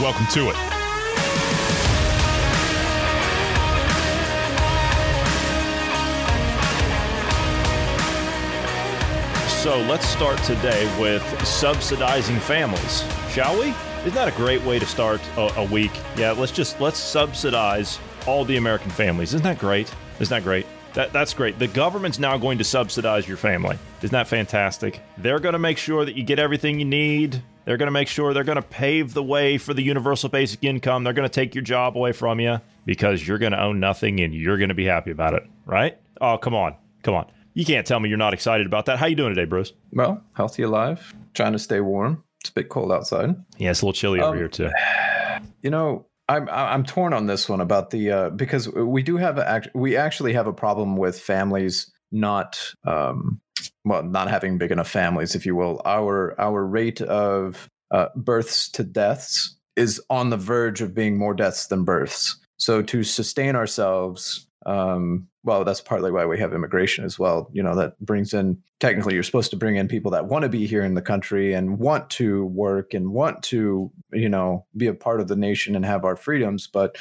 Welcome to it. So let's start today with subsidizing families, shall we? Isn't that a great way to start a, a week? Yeah, let's just let's subsidize all the American families. Isn't that great? Isn't that great? That, that's great. The government's now going to subsidize your family. Isn't that fantastic? They're going to make sure that you get everything you need. They're going to make sure they're going to pave the way for the universal basic income. They're going to take your job away from you because you're going to own nothing and you're going to be happy about it, right? Oh, come on. Come on. You can't tell me you're not excited about that. How you doing today, Bruce? Well, healthy alive, trying to stay warm. It's a bit cold outside. Yeah, it's a little chilly over um, here too. You know, I'm I'm torn on this one about the uh, because we do have a we actually have a problem with families not um, well not having big enough families, if you will. Our our rate of uh, births to deaths is on the verge of being more deaths than births. So to sustain ourselves um, well, that's partly why we have immigration as well. You know, that brings in technically you're supposed to bring in people that want to be here in the country and want to work and want to, you know, be a part of the nation and have our freedoms. But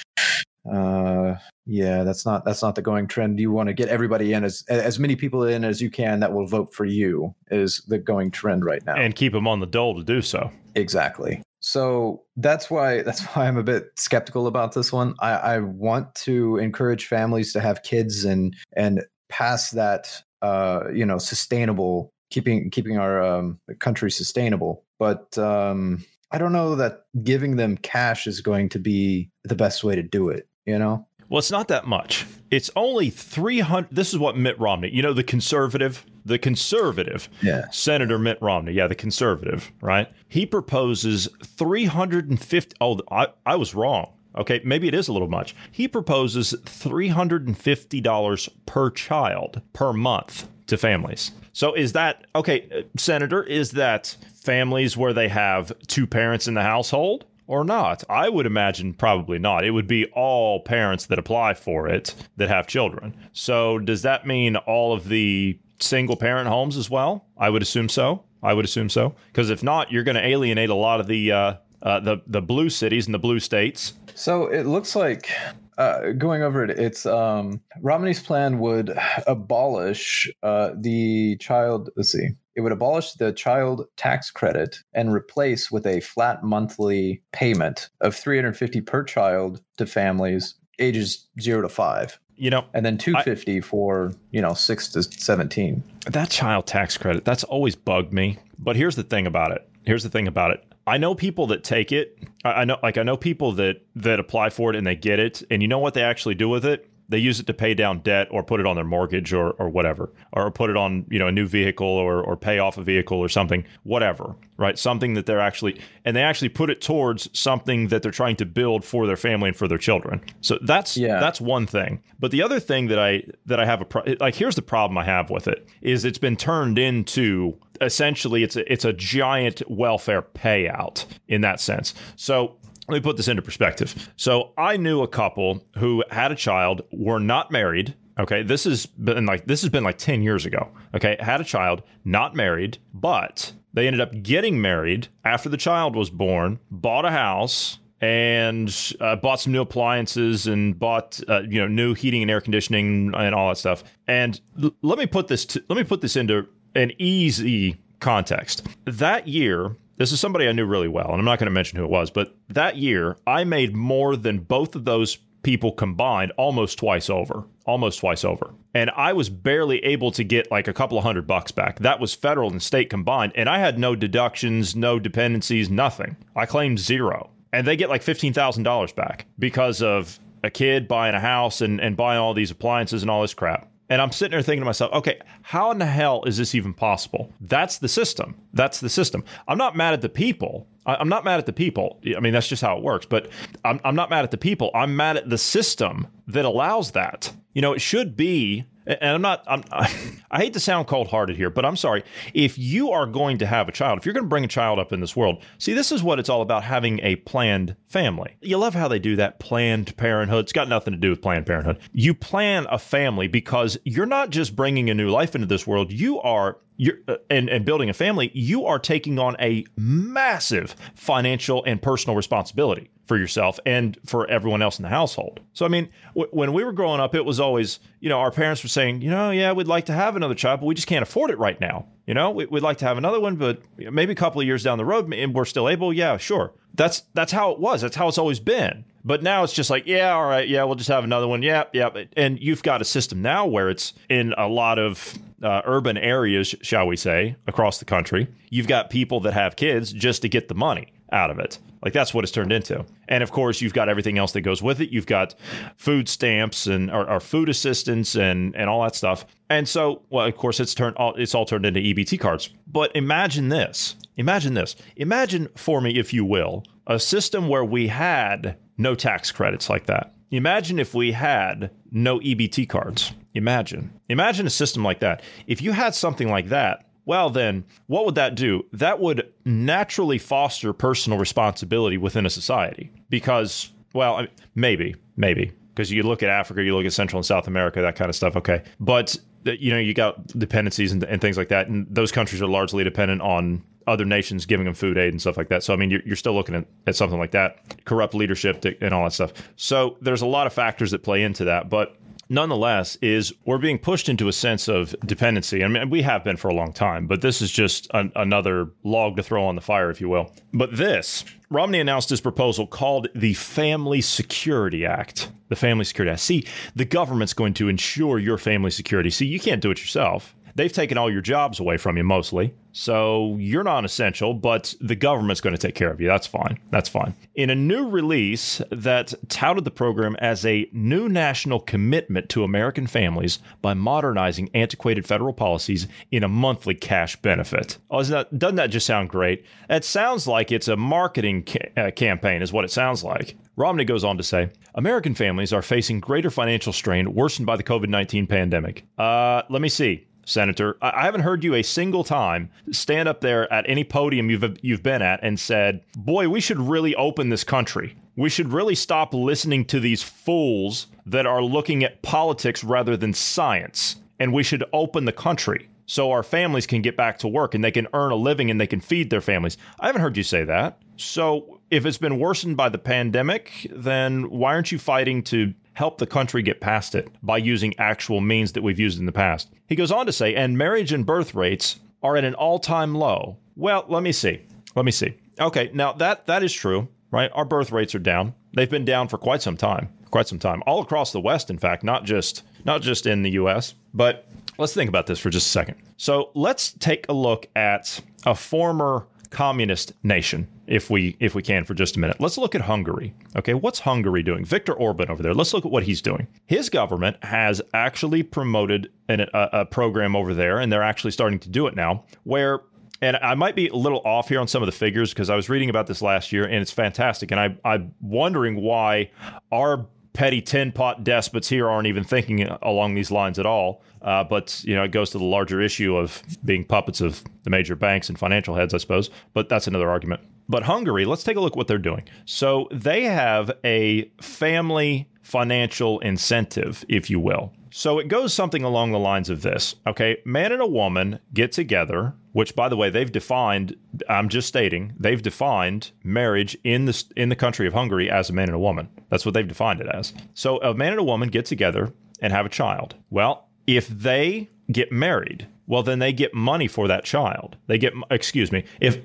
uh, yeah, that's not that's not the going trend. You want to get everybody in as as many people in as you can that will vote for you is the going trend right now, and keep them on the dole to do so. Exactly. So that's why that's why I'm a bit skeptical about this one. I, I want to encourage families to have kids and and pass that uh, you know sustainable keeping keeping our um, country sustainable. But um, I don't know that giving them cash is going to be the best way to do it. You know. Well, it's not that much. It's only 300. This is what Mitt Romney, you know, the conservative, the conservative yeah. Senator Mitt Romney, yeah, the conservative, right? He proposes 350. Oh, I, I was wrong. Okay, maybe it is a little much. He proposes $350 per child per month to families. So is that, okay, uh, Senator, is that families where they have two parents in the household? Or not? I would imagine probably not. It would be all parents that apply for it that have children. So does that mean all of the single parent homes as well? I would assume so. I would assume so. Because if not, you're going to alienate a lot of the uh, uh, the the blue cities and the blue states. So it looks like uh, going over it, it's um, Romney's plan would abolish uh, the child. Let's see, it would abolish the child tax credit and replace with a flat monthly payment of 350 per child to families ages zero to five. You know, and then 250 I, for you know six to 17. That child tax credit that's always bugged me. But here's the thing about it. Here's the thing about it. I know people that take it. I know, like I know people that that apply for it and they get it, and you know what they actually do with it? They use it to pay down debt or put it on their mortgage or, or whatever, or put it on you know a new vehicle or, or pay off a vehicle or something, whatever, right? Something that they're actually and they actually put it towards something that they're trying to build for their family and for their children. So that's yeah. that's one thing. But the other thing that I that I have a pro- like here's the problem I have with it is it's been turned into essentially it's a, it's a giant welfare payout in that sense. So let me put this into perspective. So I knew a couple who had a child, were not married. Okay, this has been like this has been like 10 years ago. Okay, had a child, not married, but they ended up getting married after the child was born, bought a house, and uh, bought some new appliances and bought uh, you know new heating and air conditioning and all that stuff. And l- let me put this let me put this into an easy context. That year, this is somebody I knew really well, and I'm not going to mention who it was, but that year I made more than both of those people combined almost twice over. Almost twice over. And I was barely able to get like a couple of hundred bucks back. That was federal and state combined. And I had no deductions, no dependencies, nothing. I claimed zero. And they get like $15,000 back because of a kid buying a house and, and buying all these appliances and all this crap. And I'm sitting there thinking to myself, okay, how in the hell is this even possible? That's the system. That's the system. I'm not mad at the people. I'm not mad at the people. I mean, that's just how it works. But I'm, I'm not mad at the people. I'm mad at the system that allows that. You know, it should be and I'm not, I'm, I hate to sound cold hearted here, but I'm sorry. If you are going to have a child, if you're going to bring a child up in this world, see, this is what it's all about having a planned family. You love how they do that planned parenthood. It's got nothing to do with Planned Parenthood. You plan a family because you're not just bringing a new life into this world, you are you're, uh, and, and building a family, you are taking on a massive financial and personal responsibility for yourself and for everyone else in the household. So, I mean, w- when we were growing up, it was always, you know, our parents were saying, you know, yeah, we'd like to have another child, but we just can't afford it right now. You know, we, would like to have another one, but maybe a couple of years down the road, and we're still able. Yeah, sure. That's that's how it was. That's how it's always been. But now it's just like, yeah, all right, yeah, we'll just have another one. Yeah, yeah. And you've got a system now where it's in a lot of uh, urban areas, shall we say, across the country. You've got people that have kids just to get the money out of it. Like that's what it's turned into. And of course, you've got everything else that goes with it. You've got food stamps and or, or, food assistance and and all that stuff. And so, well, of course, it's turned all it's all turned into EBT cards. But imagine this. Imagine this. Imagine for me, if you will, a system where we had no tax credits like that. Imagine if we had no EBT cards. Imagine. Imagine a system like that. If you had something like that, well, then what would that do? That would naturally foster personal responsibility within a society because, well, maybe, maybe. Because you look at Africa, you look at Central and South America, that kind of stuff. Okay. But, uh, you know, you got dependencies and, and things like that. And those countries are largely dependent on other nations giving them food aid and stuff like that. So, I mean, you're, you're still looking at, at something like that, corrupt leadership and all that stuff. So, there's a lot of factors that play into that. But nonetheless is we're being pushed into a sense of dependency. I mean, we have been for a long time, but this is just an, another log to throw on the fire, if you will. But this, Romney announced his proposal called the Family Security Act. The Family Security Act. See, the government's going to ensure your family security. See, you can't do it yourself. They've taken all your jobs away from you mostly. So you're non essential, but the government's going to take care of you. That's fine. That's fine. In a new release that touted the program as a new national commitment to American families by modernizing antiquated federal policies in a monthly cash benefit. Oh, that, doesn't that just sound great? It sounds like it's a marketing ca- uh, campaign, is what it sounds like. Romney goes on to say American families are facing greater financial strain worsened by the COVID 19 pandemic. Uh, let me see. Senator. I haven't heard you a single time stand up there at any podium you've you've been at and said, "Boy, we should really open this country. We should really stop listening to these fools that are looking at politics rather than science, and we should open the country." So our families can get back to work and they can earn a living and they can feed their families. I haven't heard you say that. So if it's been worsened by the pandemic, then why aren't you fighting to help the country get past it by using actual means that we've used in the past. He goes on to say, and marriage and birth rates are at an all time low. Well, let me see. Let me see. Okay, now that that is true, right? Our birth rates are down. They've been down for quite some time. Quite some time. All across the West, in fact, not just not just in the US. But let's think about this for just a second. So let's take a look at a former communist nation if we if we can for just a minute. Let's look at Hungary. Okay, what's Hungary doing? Viktor Orban over there. Let's look at what he's doing. His government has actually promoted an, a, a program over there, and they're actually starting to do it now, where and I might be a little off here on some of the figures because I was reading about this last year, and it's fantastic. And I, I'm wondering why our petty tin pot despots here aren't even thinking along these lines at all. Uh, but you know, it goes to the larger issue of being puppets of the major banks and financial heads, I suppose. But that's another argument. But Hungary, let's take a look what they're doing. So they have a family financial incentive, if you will. So it goes something along the lines of this. Okay, man and a woman get together, which by the way, they've defined, I'm just stating, they've defined marriage in the in the country of Hungary as a man and a woman. That's what they've defined it as. So a man and a woman get together and have a child. Well, if they get married, well, then they get money for that child. They get, excuse me, if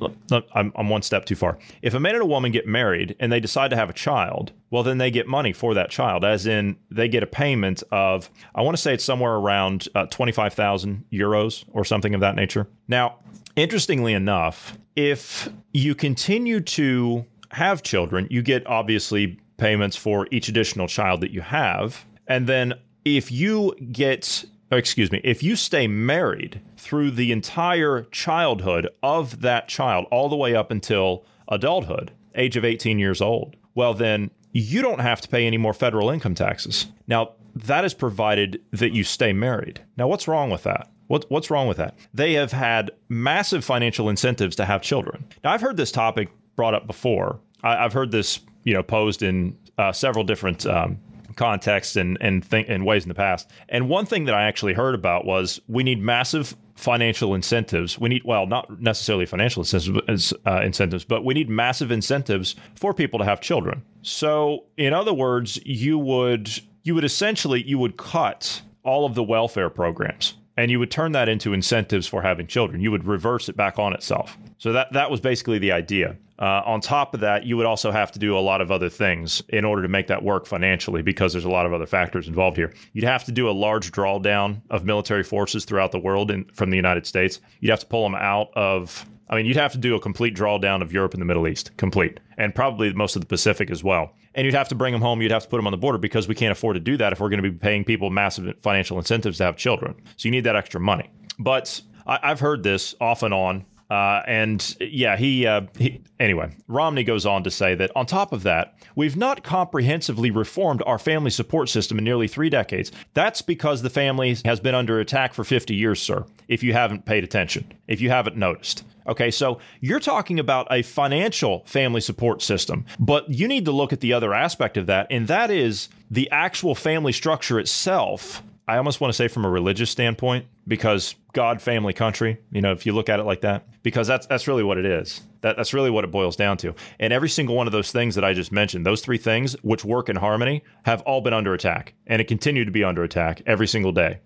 I'm, I'm one step too far. If a man and a woman get married and they decide to have a child, well, then they get money for that child, as in they get a payment of, I want to say it's somewhere around uh, 25,000 euros or something of that nature. Now, interestingly enough, if you continue to have children, you get obviously payments for each additional child that you have. And then if you get excuse me, if you stay married through the entire childhood of that child, all the way up until adulthood, age of 18 years old, well, then you don't have to pay any more federal income taxes. Now, that is provided that you stay married. Now, what's wrong with that? What, what's wrong with that? They have had massive financial incentives to have children. Now, I've heard this topic brought up before. I, have heard this, you know, posed in uh, several different um, contexts and and, th- and ways in the past. And one thing that I actually heard about was we need massive financial incentives. We need, well, not necessarily financial incentives, uh, incentives, but we need massive incentives for people to have children. So, in other words, you would you would essentially you would cut all of the welfare programs and you would turn that into incentives for having children. You would reverse it back on itself. So that that was basically the idea. Uh, on top of that, you would also have to do a lot of other things in order to make that work financially because there's a lot of other factors involved here. You'd have to do a large drawdown of military forces throughout the world in, from the United States. You'd have to pull them out of I mean, you'd have to do a complete drawdown of Europe and the Middle East, complete, and probably most of the Pacific as well. And you'd have to bring them home. You'd have to put them on the border because we can't afford to do that if we're going to be paying people massive financial incentives to have children. So you need that extra money. But I, have heard this off and on uh, and yeah, he, uh, he, anyway. Romney goes on to say that on top of that, we've not comprehensively reformed our family support system in nearly three decades. That's because the family has been under attack for 50 years, sir. If you haven't paid attention, if you haven't noticed. Okay, so you're talking about a financial family support system, but you need to look at the other aspect of that, and that is the actual family structure itself I almost want to say from a religious standpoint, because God, family, country, you know, if you look at it like that, because that's that's really what it is. That, that's really what it boils down to. And every single one of those things that I just mentioned, those three things which work in harmony, have all been under attack, and it continue to be under attack every single day.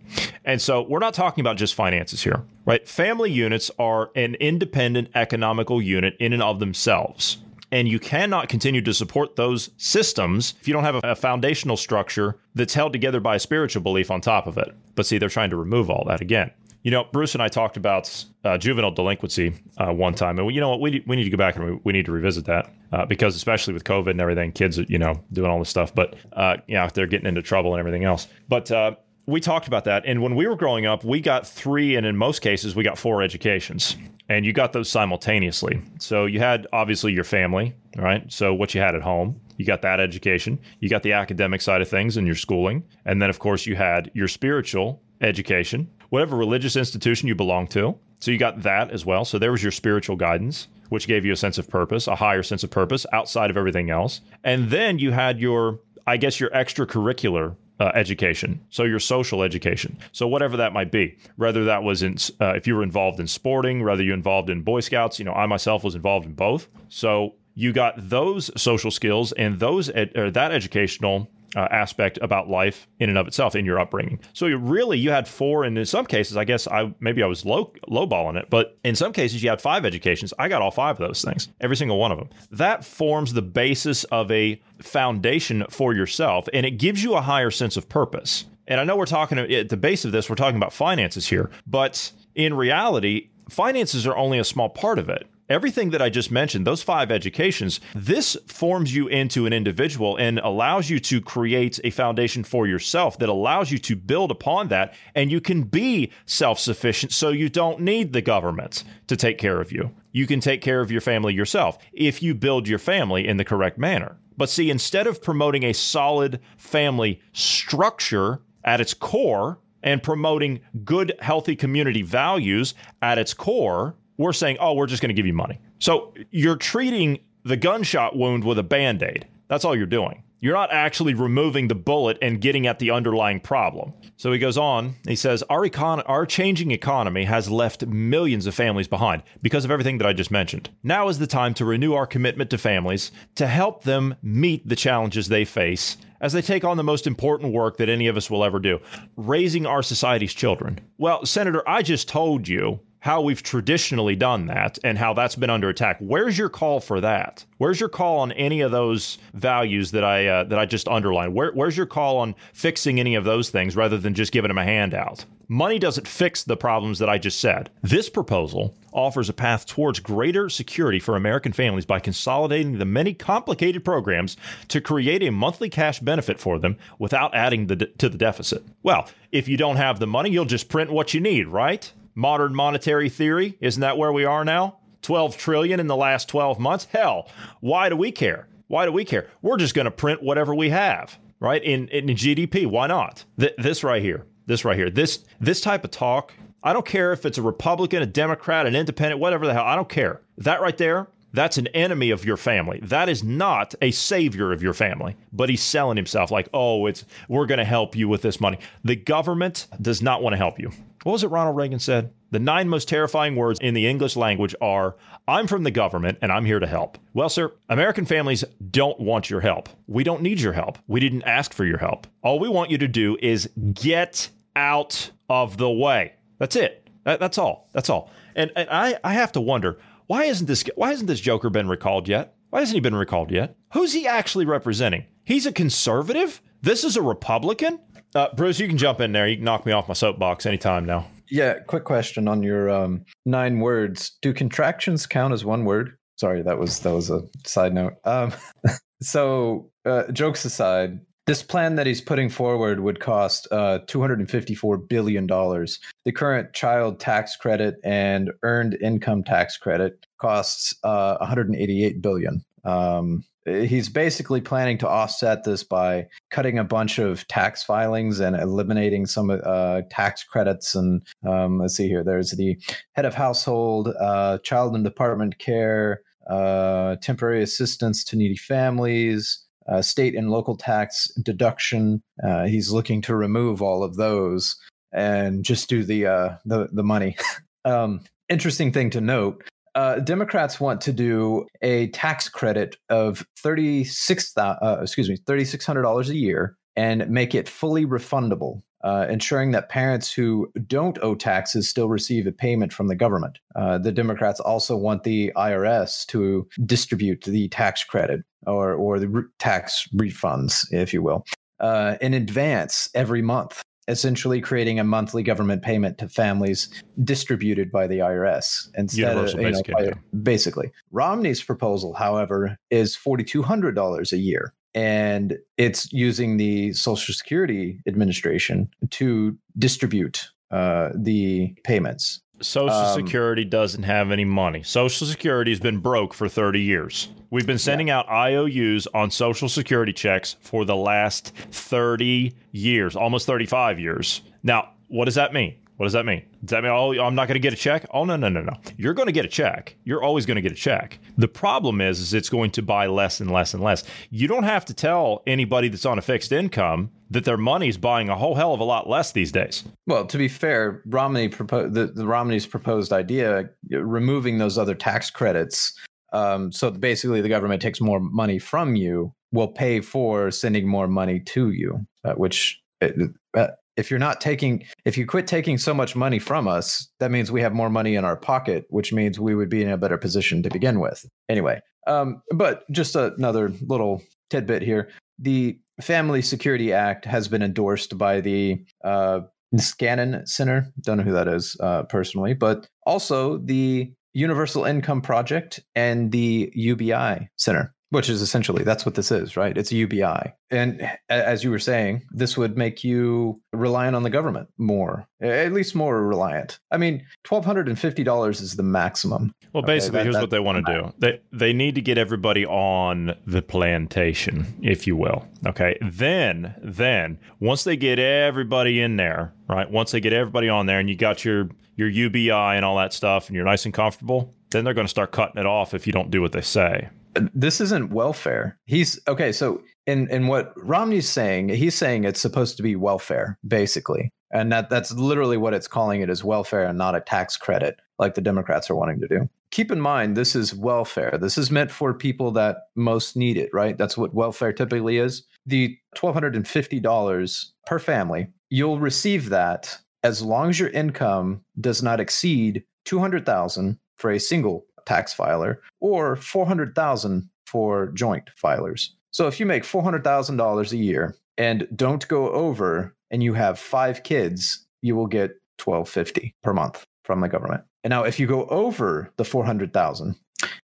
And so we're not talking about just finances here, right? Family units are an independent economical unit in and of themselves. And you cannot continue to support those systems if you don't have a, foundational structure that's held together by a spiritual belief on top of it. But see, they're trying to remove all that again. You know, Bruce and I talked about uh, juvenile delinquency uh, one time, and we, you know what? We, we need to go back and we, we need to revisit that uh, because, especially with COVID and everything, kids, you know, doing all this stuff, but uh, yeah, they're getting into trouble and everything else. But uh, we talked about that, and when we were growing up, we got three, and in most cases, we got four educations and you got those simultaneously. So you had obviously your family, right? So what you had at home, you got that education, you got the academic side of things and your schooling, and then of course you had your spiritual education, whatever religious institution you belong to. So you got that as well. So there was your spiritual guidance, which gave you a sense of purpose, a higher sense of purpose outside of everything else. And then you had your I guess your extracurricular uh, education, so your social education, so whatever that might be, whether that was in uh, if you were involved in sporting, whether you involved in Boy Scouts, you know, I myself was involved in both, so you got those social skills and those ed- or that educational uh, aspect about life in and of itself in your upbringing. So you really you had four, and in some cases, I guess I maybe I was low lowballing it, but in some cases you had five educations. I got all five of those things, every single one of them. That forms the basis of a foundation for yourself, and it gives you a higher sense of purpose. And I know we're talking at the base of this, we're talking about finances here, but in reality, finances are only a small part of it everything that I just mentioned, those five educations, this forms you into an individual and allows you to create a foundation for yourself that allows you to build upon that and you can be self sufficient so you don't need the government to take care of you. You can take care of your family yourself if you build your family in the correct manner. But see, instead of promoting a solid family structure at its core, and promoting good, healthy community values at its core, we're saying, oh, we're just going to give you money. So you're treating the gunshot wound with a band aid. That's all you're doing. You're not actually removing the bullet and getting at the underlying problem. So he goes on, he says, our, econ- our changing economy has left millions of families behind because of everything that I just mentioned. Now is the time to renew our commitment to families to help them meet the challenges they face as they take on the most important work that any of us will ever do raising our society's children. Well, Senator, I just told you how we've traditionally done that and how that's been under attack. Where's your call for that? Where's your call on any of those values that I uh, that I just underlined? Where, where's your call on fixing any of those things rather than just giving them a handout? Money doesn't fix the problems that I just said. This proposal offers a path towards greater security for American families by consolidating the many complicated programs to create a monthly cash benefit for them without adding the, to the deficit. Well, if you don't have the money, you'll just print what you need, right? Modern monetary theory, isn't that where we are now? 12 trillion in the last 12 months? Hell, why do we care? Why do we care? We're just going to print whatever we have, right? In, in GDP. Why not? Th- this right here. This right here. This this type of talk. I don't care if it's a Republican, a Democrat, an independent, whatever the hell. I don't care. That right there, that's an enemy of your family. That is not a savior of your family. But he's selling himself like, "Oh, it's we're going to help you with this money." The government does not want to help you. What was it Ronald Reagan said? The nine most terrifying words in the English language are I'm from the government and I'm here to help. Well, sir, American families don't want your help. We don't need your help. We didn't ask for your help. All we want you to do is get out of the way. That's it. That's all. That's all. And, and I, I have to wonder why isn't this why hasn't this Joker been recalled yet? Why hasn't he been recalled yet? Who's he actually representing? He's a conservative. This is a Republican. Uh, Bruce, you can jump in there. You can knock me off my soapbox anytime now. Yeah, quick question on your um, nine words. Do contractions count as one word? Sorry, that was that was a side note. Um, so, uh, jokes aside, this plan that he's putting forward would cost uh, $254 billion. The current child tax credit and earned income tax credit costs uh, $188 billion. Um, he's basically planning to offset this by cutting a bunch of tax filings and eliminating some uh, tax credits. And um, let's see here there's the head of household, uh, child and department care, uh, temporary assistance to needy families. Uh, state and local tax deduction. Uh, he's looking to remove all of those and just do the uh, the the money. um, interesting thing to note: uh, Democrats want to do a tax credit of thirty six uh, excuse me thirty six hundred dollars a year and make it fully refundable. Uh, ensuring that parents who don't owe taxes still receive a payment from the government. Uh, the Democrats also want the IRS to distribute the tax credit or, or the re- tax refunds, if you will, uh, in advance every month essentially creating a monthly government payment to families distributed by the IRS instead Universal of you know, by, basically. Romney's proposal, however, is $4,200 a year. And it's using the Social Security Administration to distribute uh, the payments. Social um, Security doesn't have any money. Social Security has been broke for 30 years. We've been sending yeah. out IOUs on Social Security checks for the last 30 years, almost 35 years. Now, what does that mean? What does that mean? Does that mean, oh, I'm not going to get a check? Oh, no, no, no, no. You're going to get a check. You're always going to get a check. The problem is, is it's going to buy less and less and less. You don't have to tell anybody that's on a fixed income that their money's buying a whole hell of a lot less these days. Well, to be fair, Romney proposed the, the Romney's proposed idea, removing those other tax credits. Um, so basically, the government takes more money from you, will pay for sending more money to you, uh, which uh, if you're not taking if you quit taking so much money from us that means we have more money in our pocket which means we would be in a better position to begin with. Anyway um, but just another little tidbit here. The family security act has been endorsed by the uh, Niskanen Center. Don't know who that is uh, personally, but also the Universal Income Project and the UBI Center which is essentially that's what this is right? It's a ubi and as you were saying this would make you reliant on the government more at least more reliant. I mean $1250 is the maximum. Well basically okay, that, here's that, what they want to do. They they need to get everybody on the plantation if you will okay? Then then once they get everybody in there right once they get everybody on there and you got your your ubi and all that stuff and you're nice and comfortable then they're going to start cutting it off if you don't do what they say this isn't welfare. He's okay. So in in what Romney's saying, he's saying it's supposed to be welfare, basically, and that that's literally what it's calling it is welfare and not a tax credit, like the Democrats are wanting to do. Keep in mind, this is welfare. This is meant for people that most need it, right? That's what welfare typically is. The twelve hundred and fifty dollars per family, you'll receive that as long as your income does not exceed two hundred thousand for a single tax filer or 400,000 for joint filers. So if you make $400,000 a year and don't go over and you have 5 kids, you will get 1250 per month from the government. And now, if you go over the 400,000,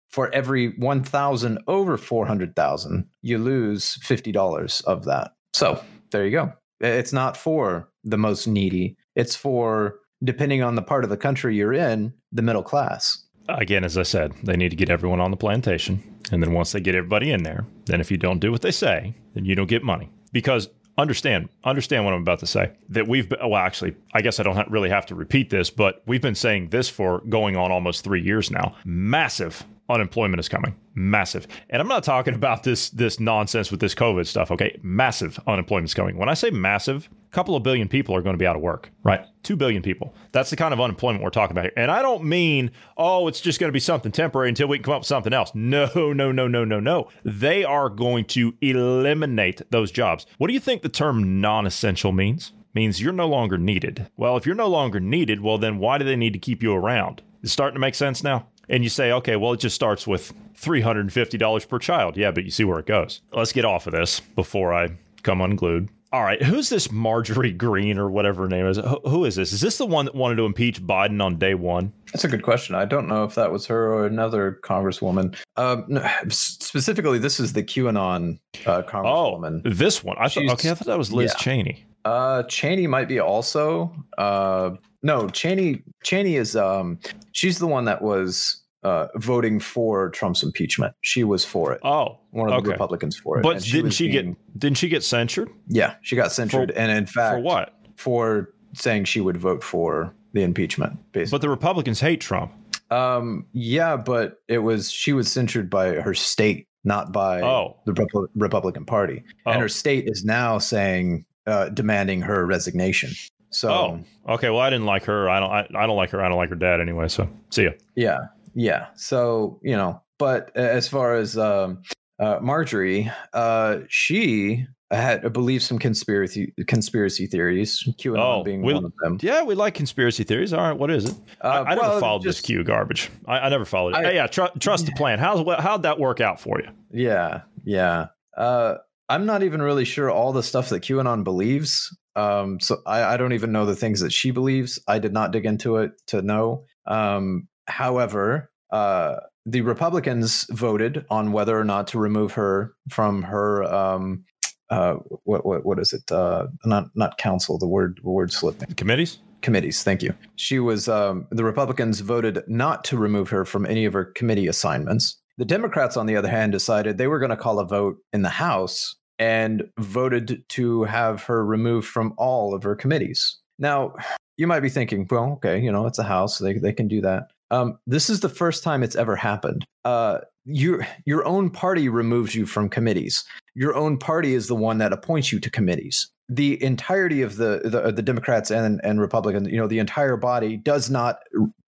for every 1,000 over 400,000, you lose $50 of that. So there you go. It's not for the most needy, it's for, depending on the part of the country you're in, the middle class. Again, as I said, they need to get everyone on the plantation. And then once they get everybody in there, then if you don't do what they say, then you don't get money. Because understand understand what I'm about to say. That we've well, actually, I guess I don't really have to repeat this, but we've been saying this for going on almost three years now. Massive unemployment is coming. Massive. And i'm not talking about this this nonsense with this covid stuff okay? Massive unemployment is coming. When i say massive a couple of billion people are going to be out of work right? 2 billion people. That's the kind of unemployment we're talking about here. And i don't mean oh it's just going to be something temporary until we can come up with something else. No no no no no no. They are going to eliminate those jobs. What do you think the term non-essential means? Means you're no longer needed. Well if you're no longer needed well then why do they need to keep you around? It's starting to make sense now and you say, okay, well, it just starts with $350 per child. Yeah, but you see where it goes. Let's get off of this before I come unglued. All right, who's this Marjorie Greene or whatever her name is? Who is this? Is this the one that wanted to impeach Biden on day one? That's a good question. I don't know if that was her or another congresswoman. Um, no, specifically, this is the QAnon uh, congresswoman. Oh, this one. I thought. Okay, I thought that was Liz yeah. Cheney. Uh, Cheney might be also. Uh, no, Cheney. Cheney is. Um, she's the one that was uh, voting for Trump's impeachment. She was for it. Oh, one of okay. the Republicans for it. But she didn't she being, get didn't she get censured? Yeah, she got censured, for, and in fact, for what? For saying she would vote for the impeachment. Basically, but the Republicans hate Trump. Um, yeah, but it was she was censured by her state, not by oh. the Rep- Republican Party, oh. and her state is now saying uh, demanding her resignation. So, oh, okay. Well, I didn't like her. I don't. I, I don't like her. I don't like her dad anyway. So, see ya. Yeah, yeah. So you know, but as far as um, uh, Marjorie, uh, she had believed some conspiracy conspiracy theories. QAnon oh, being we, one of them. Yeah, we like conspiracy theories. All right, what is it? Uh, I, I well, never followed just, this Q garbage. I, I never followed it. I, hey, yeah, tr- trust the plan. How's how'd that work out for you? Yeah, yeah. Uh, I'm not even really sure all the stuff that QAnon believes. Um, so I, I, don't even know the things that she believes. I did not dig into it to know. Um, However, uh, the Republicans voted on whether or not to remove her from her um, uh, what, what what is it? Uh, not not council. The word word slipping. Committees. Committees. Thank you. She was. Um, the Republicans voted not to remove her from any of her committee assignments. The Democrats, on the other hand, decided they were going to call a vote in the House and voted to have her removed from all of her committees. Now, you might be thinking, well, okay, you know, it's a House; they they can do that. Um, this is the first time it's ever happened. Uh, your your own party removes you from committees. Your own party is the one that appoints you to committees. The entirety of the the, the Democrats and and Republicans, you know, the entire body does not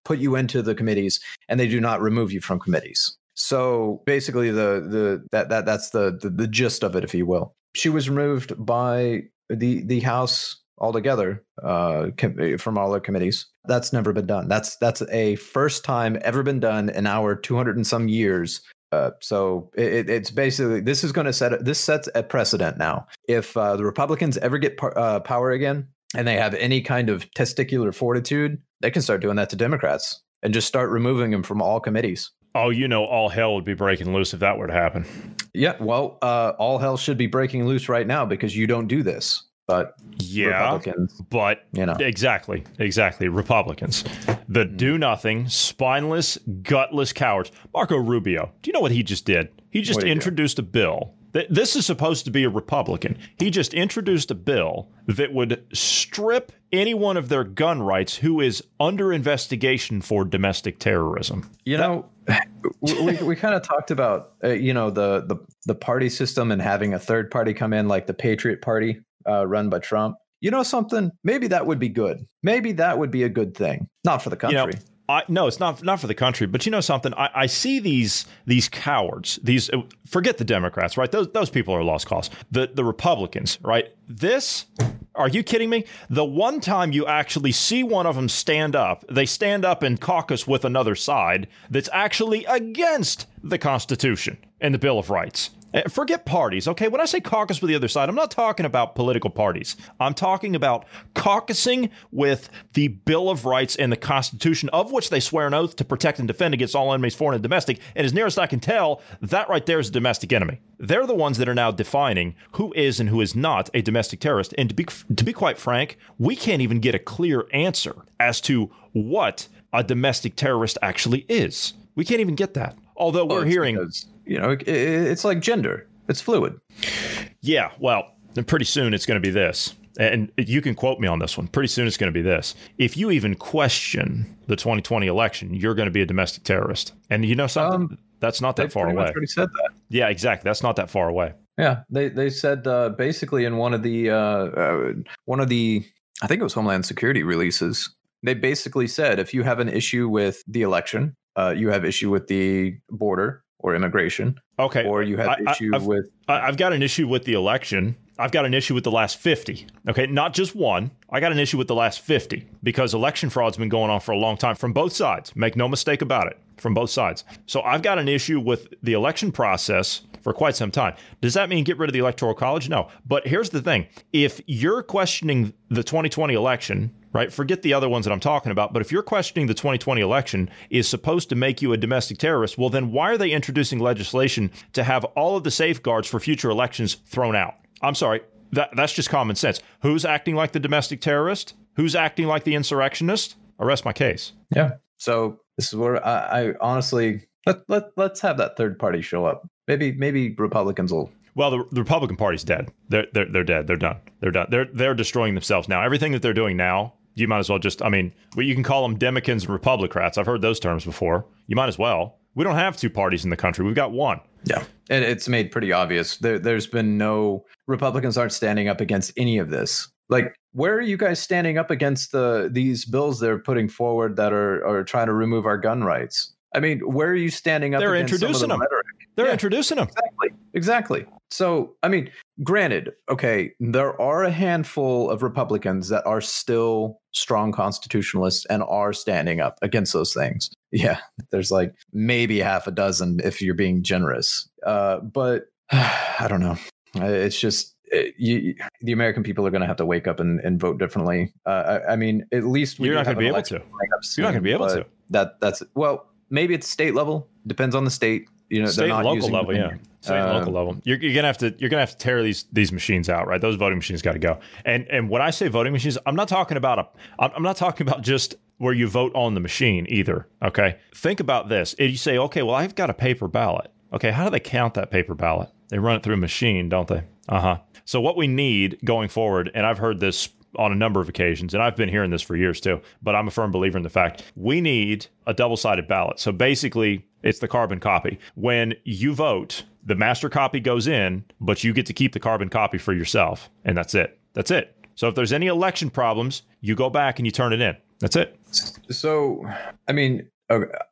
put you into the committees, and they do not remove you from committees. So basically, the the that that that's the the, the gist of it, if you will. She was removed by the the House altogether uh, com- from all our committees. That's never been done. That's that's a first time ever been done in our 200 and some years. Uh, so it, it's basically this is going to set this sets a precedent now. If uh, the Republicans ever get par- uh, power again and they have any kind of testicular fortitude, they can start doing that to Democrats and just start removing them from all committees. Oh, you know, all hell would be breaking loose if that were to happen. Yeah, well, uh, all hell should be breaking loose right now because you don't do this but yeah, but you know exactly, exactly Republicans, the mm-hmm. do nothing, spineless, gutless cowards. Marco Rubio, do you know what he just did? He just introduced a bill. This is supposed to be a Republican. He just introduced a bill that would strip anyone of their gun rights who is under investigation for domestic terrorism. You that, know, we, we kind of talked about uh, you know the, the the party system and having a third party come in like the Patriot Party uh, run by Trump. You know something? Maybe that would be good. Maybe that would be a good thing. Not for the country. You know, I, no, it's not not for the country. But you know something? I, I see these these cowards. These uh, forget the Democrats, right? Those those people are lost cause. The the Republicans, right? This Are you kidding me? The one time you actually see one of them stand up, they stand up and caucus with another side that's actually against the Constitution and the Bill of Rights. Eh, forget parties, okay? When I say caucus with the other side, I'm not talking about political parties. I'm talking about caucusing with the Bill of Rights and the Constitution, of which they swear an oath to protect and defend against all enemies, foreign and domestic. And as near as I can tell, that right there is a domestic enemy. They're the ones that are now defining who is and who is not a domestic terrorist. And to be to be quite frank, we can't even get a clear answer as to what a domestic terrorist actually is. We can't even get that. Although we're hearing because, you know, it, it's like gender. It's fluid. Yeah, well, then pretty soon it's going to be this. And you can quote me on this one. Pretty soon it's going to be this. If you even question the 2020 election, you're going to be a domestic terrorist. And you know something? Um, That's not that far away. already said that. Yeah, exactly. That's not that far away. Yeah, they they said uh, basically in one of the uh, uh, one of the I think it was Homeland Security releases. They basically said if you have an issue with the election, uh, you have issue with the border or immigration. Okay. Or you have I, issue I've, with. I've got an issue with the election. I've got an issue with the last 50. Okay. Not just one. I got an issue with the last 50 because election fraud's been going on for a long time from both sides. Make no mistake about it, from both sides. So I've got an issue with the election process for quite some time. Does that mean get rid of the Electoral College? No. But here's the thing if you're questioning the 2020 election, right? Forget the other ones that I'm talking about. But if you're questioning the 2020 election is supposed to make you a domestic terrorist, well, then why are they introducing legislation to have all of the safeguards for future elections thrown out? I'm sorry, that, that's just common sense. Who's acting like the domestic terrorist? Who's acting like the insurrectionist? Arrest my case. Yeah. So this is where I, I honestly let, let let's have that third party show up. Maybe maybe Republicans will well, the, the, Republican Party's dead. They're, they're they're dead. They're done. They're done. They're they're destroying themselves now. Everything that they're doing now you might as well just, I mean, well, you can call them Democrats and Republicrats. I've heard those terms before. You might as well. We don't have two parties in the country. We've got one. Yeah. And it's made pretty obvious. There, there's been no Republicans aren't standing up against any of this. Like, where are you guys standing up against the these bills they're putting forward that are are trying to remove our gun rights? I mean, where are you standing up? They're introducing the them. Rhetoric? They're yeah, introducing them. Exactly. Exactly. So, I mean, granted, okay, there are a handful of Republicans that are still strong constitutionalists and are standing up against those things. Yeah, there's like maybe half a dozen if you're being generous. Uh, but I don't know. It's just it, you, the American people are going to have to wake up and, and vote differently. Uh, I, I, mean, at least you're not going to be able to. You're not going to be able to. That that's well, maybe it's state level. Depends on the state. You know, state and local level, yeah. State and local uh, level. You're, you're, gonna have to you're gonna have to tear these these machines out, right? Those voting machines got to go. And and when I say voting machines, I'm not talking about a I'm not talking about just where you vote on the machine either. Okay, think about this. If you say, okay, well, I've got a paper ballot. Okay, how do they count that paper ballot? They run it through a machine, don't they? Uh huh. So what we need going forward, and I've heard this on a number of occasions, and I've been hearing this for years too, but I'm a firm believer in the fact we need a double sided ballot. So basically, it's the carbon copy. When you vote, the master copy goes in, but you get to keep the carbon copy for yourself. And that's it. That's it. So if there's any election problems, you go back and you turn it in. That's it. So, I mean,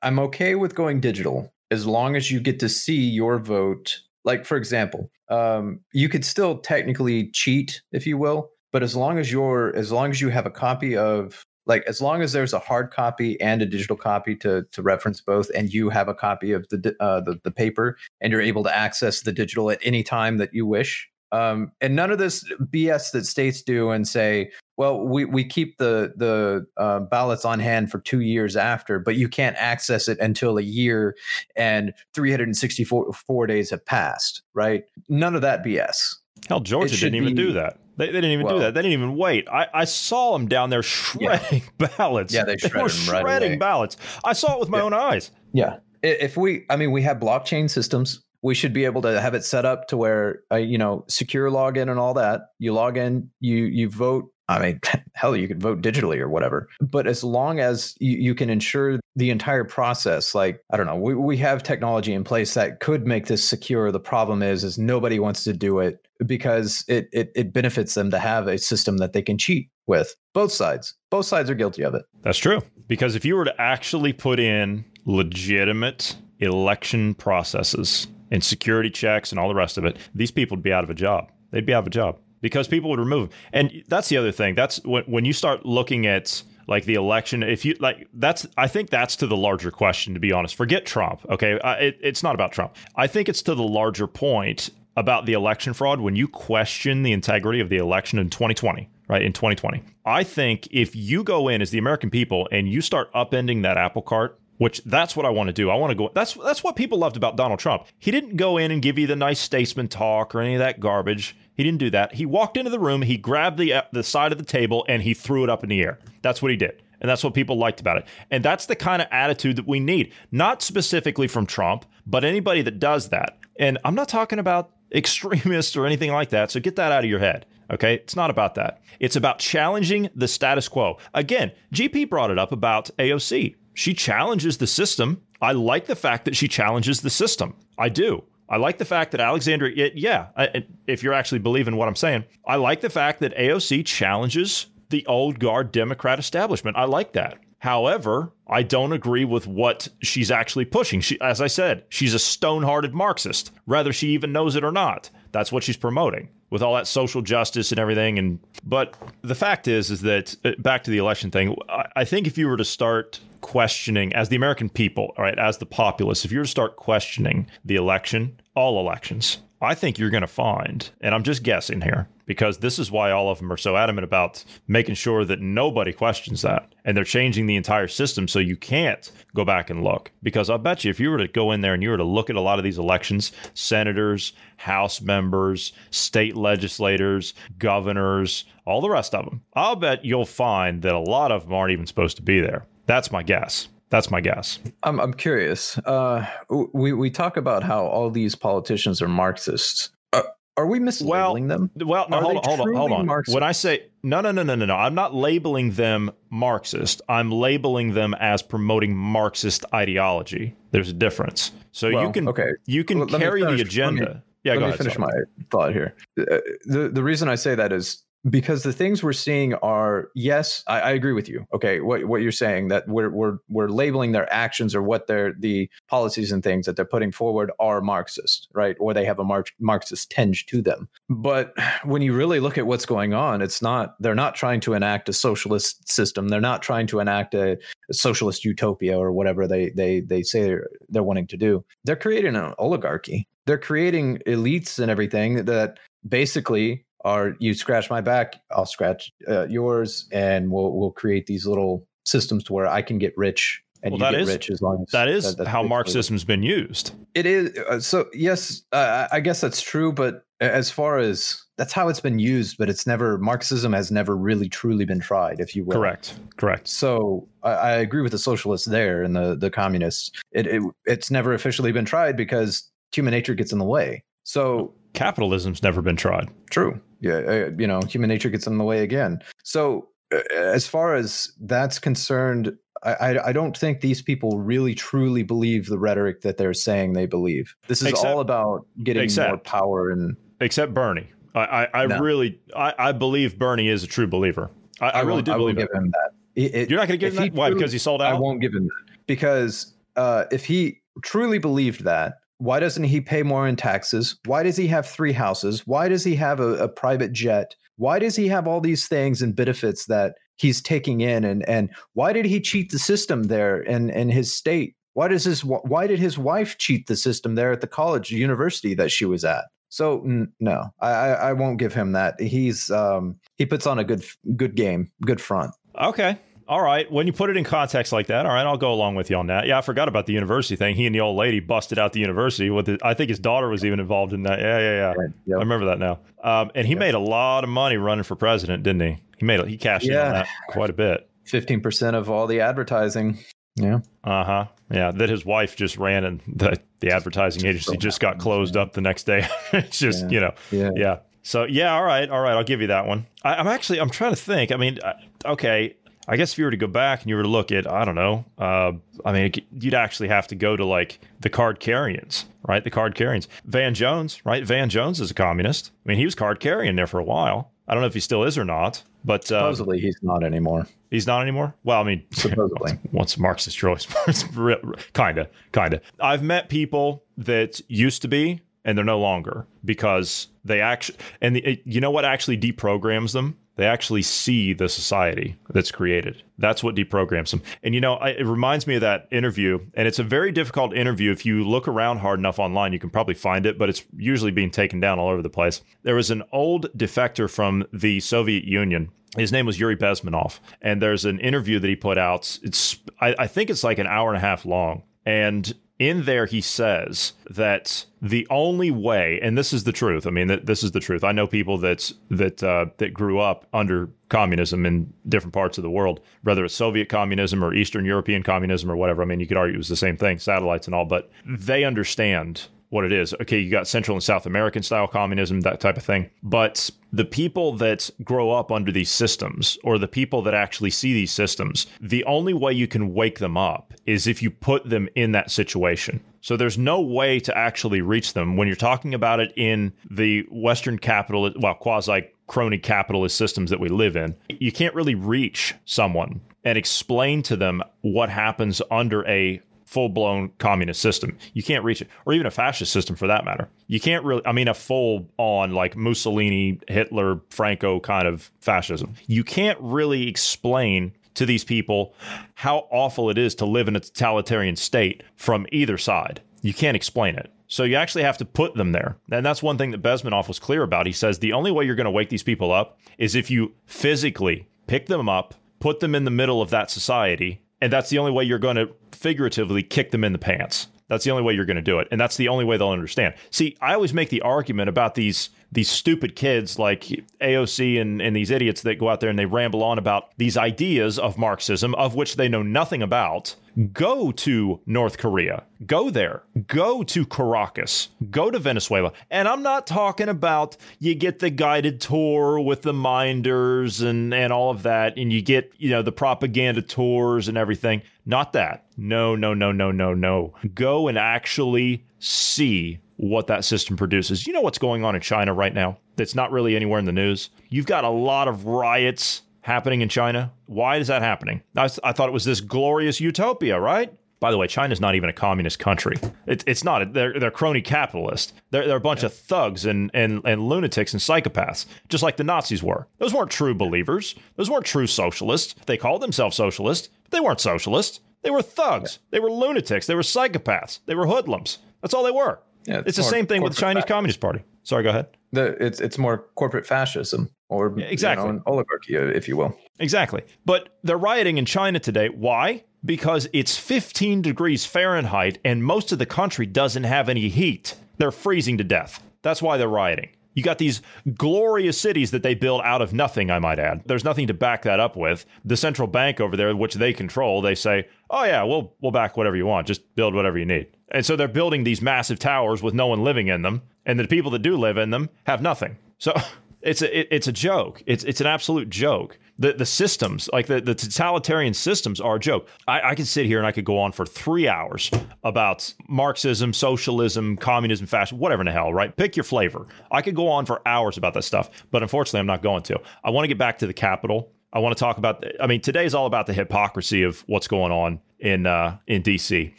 I'm okay with going digital as long as you get to see your vote. Like, for example, um, you could still technically cheat, if you will, but as long as you're as long as you have a copy of like as long as there's a hard copy and a digital copy to to reference both and you have a copy of the uh, the, the paper and you're able to access the digital at any time that you wish um, and none of this BS that states do and say, well, we, we keep the the uh, ballots on hand for two years after, but you can't access it until a year and 364 days have passed, right? None of that BS. Hell, Georgia didn't even be, do that. They, they didn't even well, do that. They didn't even wait. I, I saw them down there shredding yeah. ballots. Yeah, they, they were shredding right ballots. I saw it with my yeah. own eyes. Yeah. If we, I mean, we have blockchain systems. We should be able to have it set up to where, uh, you know, secure login and all that. You log in, you you vote I mean, hell, you could vote digitally or whatever. But as long as you, you, can ensure the entire process, like I don't know, we, we have technology in place that could make this secure. The problem is, is nobody wants to do it because it it, it benefits them to have a system that they can cheat with. Both sides, both sides are guilty of it. That's true. Because if you were to actually put in legitimate election processes and security checks and all the rest of it, these people would be out of a job. They'd be out of a job. Because people would remove them. And that's the other thing. That's when when you start looking at like the election if you like that's i think that's to the larger question to be honest forget trump okay I, it, it's not about trump i think it's to the larger point about the election fraud when you question the integrity of the election in 2020 right in 2020 i think if you go in as the american people and you start upending that apple cart which that's what I want to do. I want to go. That's that's what people loved about Donald Trump. He didn't go in and give you the nice statesman talk or any of that garbage. He didn't do that. He walked into the room, he grabbed the uh, the side of the table, and he threw it up in the air. That's what he did. And that's what people liked about it. And that's the kind of attitude that we need, not specifically from Trump, but anybody that does that. And I'm not talking about extremists or anything like that. So get that out of your head. Okay. It's not about that. It's about challenging the status quo. Again, GP brought it up about AOC. She challenges the system. I like the fact that she challenges the system. I do. I like the fact that Alexandria, it, yeah, I, if you're actually believing what I'm saying, I like the fact that AOC challenges the old guard Democrat establishment. I like that. However, I don't agree with what she's actually pushing. She, as I said, she's a stone hearted Marxist, whether she even knows it or not. That's what she's promoting with all that social justice and everything. And but the fact is, is that uh, back to the election thing. I think if you were to start questioning, as the American people, right, as the populace, if you were to start questioning the election, all elections, I think you're going to find, and I'm just guessing here, because this is why all of them are so adamant about making sure that nobody questions that. And they're changing the entire system so you can't go back and look. Because I'll bet you if you were to go in there and you were to look at a lot of these elections, senators, House members, state legislators, governors, all the rest of them, I'll bet you'll find that a lot of them aren't even supposed to be there. That's my guess. That's my guess. I'm I'm curious. Uh, we we talk about how all these politicians are Marxists. Uh, are we mislabeling well, them? Well, no, hold on, hold on, hold on. When I say no, no, no, no, no, no, I'm not labeling them Marxist. I'm labeling them as promoting Marxist ideology. There's a difference. So well, you can okay. you can well, carry the agenda. Me, yeah, let me ahead, finish sorry. my thought here. Uh, the the reason I say that is because the things we're seeing are yes I, I, agree with you okay what, what you're saying that we're, we're we're labeling their actions or what their the policies and things that they're putting forward are marxist right? Or they have a Mar- marxist tinge to them. But when you really look at what's going on it's not they're not trying to enact a socialist system. They're not trying to enact a, a socialist utopia or whatever they they they say they're, they're wanting to do. They're creating an oligarchy. They're creating elites and everything that basically are you scratch my back, I'll scratch uh, yours, and we'll we'll create these little systems to where I can get rich and well, you get is, rich as long as that is that, how Marxism's been used. It is uh, so yes, uh, I guess that's true, but as far as that's how it's been used, but it's never Marxism has never really truly been tried, if you will. Correct. Correct. So I, I agree with the socialists there and the the communists. It, it it's never officially been tried because human nature gets in the way. So capitalism's never been tried. True. Yeah, uh, you know, human nature gets in the way again. So uh, as far as that's concerned, I, I, don't think these people really truly believe the rhetoric that they're saying they believe. This is except, all about getting except, more power and except Bernie. I I, I no. really I, I believe Bernie is a true believer. I, I really do believe give him that. It, You're not going to give him that. Why? Because he sold out. I won't give him that because uh, if he truly believed that, why doesn't he pay more in taxes? Why does he have three houses? Why does he have a, a, private jet? Why does he have all these things and benefits that he's taking in? And and why did he cheat the system there in, in his state? Why does his why did his wife cheat the system there at the college university that she was at? So n- no, I, I won't give him that. He's um, he puts on a good good game, good front. Okay, all right. When you put it in context like that, all right, I'll go along with you on that. Yeah, I forgot about the university thing. He and the old lady busted out the university. With the, I think his daughter was even involved in that. Yeah, yeah, yeah. Right. Yep. I remember that now. Um, and he yep. made a lot of money running for president, didn't he? He made he cashed yeah. in on that quite a bit. Fifteen percent of all the advertising. Yeah. Uh huh. Yeah. That his wife just ran, and the the advertising agency just got closed up the next day. it's just yeah. you know. Yeah. Yeah. So yeah, all right, all right. I'll give you that one. I, I'm actually I'm trying to think. I mean, okay, I guess if you were to go back and you were to look at, I don't know, uh, I mean, you'd actually have to go to like the card carryings, right? The card carryings. Van Jones, right? Van Jones is a communist. I mean, he was card carrying there for a while. I don't know if he still is or not, but uh, supposedly he's not anymore. He's not anymore. Well, I mean, supposedly, once, Marxist choice? kinda, kinda. I've met people that used to be and they're no longer because they actually and the, it, you know what actually deprograms them they actually see the society that's created. That's what deprograms them. And you know I, it reminds me of that interview and it's a very difficult interview. If you look around hard enough online you can probably find it but it's usually being taken down all over the place. There was an old defector from the soviet union. His name was Yuri Bezmenov, and there's an interview that he put out. It's I, I think it's like an hour and a half long, and in there he says that the only way and this is the truth i mean that this is the truth. I know people that that uh, that grew up under communism in different parts of the world whether it's soviet communism or eastern european communism or whatever. I mean you could argue it was the same thing satellites and all but they understand what it is. Okay, you got Central and South American style communism, that type of thing. But the people that grow up under these systems, or the people that actually see these systems, the only way you can wake them up is if you put them in that situation. So there's no way to actually reach them when you're talking about it in the Western capital, well, quasi crony capitalist systems that we live in. You can't really reach someone and explain to them what happens under a full blown communist system. You can't reach it, or even a fascist system for that matter. You can't really, I mean, a full on like Mussolini, Hitler, Franco kind of fascism. You can't really explain to these people how awful it is to live in a totalitarian state from either side. You can't explain it. So you actually have to put them there. And that's one thing that Bezmenov was clear about. He says the only way you're going to wake these people up is if you physically pick them up, put them in the middle of that society, and that's the only way you're going to figuratively kick them in the pants. That's the only way you're going to do it, and that's the only way they'll understand. See, I always make the argument about these these stupid kids like AOC and, and these idiots that go out there and they ramble on about these ideas of Marxism, of which they know nothing about. Go to North Korea. Go there. Go to Caracas. Go to Venezuela. And I'm not talking about you get the guided tour with the minders and, and all of that, and you get, you know, the propaganda tours and everything. Not that. No, no, no, no, no, no. Go and actually see what that system produces. You know what's going on in China right now that's not really anywhere in the news? You've got a lot of riots happening in China. Why is that happening? I, I thought it was this glorious utopia, right? By the way, China's not even a communist country. It, it's not. They're, they're crony capitalists. They're, they're a bunch yeah. of thugs and, and, and lunatics and psychopaths, just like the Nazis were. Those weren't true believers. Those weren't true socialists. They called themselves socialists, but they weren't socialists. They were thugs. Yeah. They were lunatics. They were psychopaths. They were hoodlums. That's all they were. Yeah, it's, it's the same thing with the Chinese Communist Party. Sorry, go ahead. The, it's it's more corporate fascism or exactly you know, oligarchy, uh, if you will. Exactly. But they're rioting in China today. Why? Because it's 15 degrees Fahrenheit and most of the country doesn't have any heat. They're freezing to death. That's why they're rioting. You got these glorious cities that they build out of nothing, I might add. There's nothing to back that up with. The central bank over there, which they control, they say, "Oh yeah, we'll we'll back whatever you want. Just build whatever you need." And so they're building these massive towers with no one living in them, and the people that do live in them have nothing. So it's a it, it's a joke. It's it's an absolute joke. The the systems, like the, the totalitarian systems, are a joke. I, I could sit here and I could go on for three hours about Marxism, socialism, communism, fascism, whatever in the hell, right? Pick your flavor. I could go on for hours about that stuff, but unfortunately, I'm not going to. I want to get back to the Capitol. I want to talk about. I mean, today is all about the hypocrisy of what's going on in uh, in DC.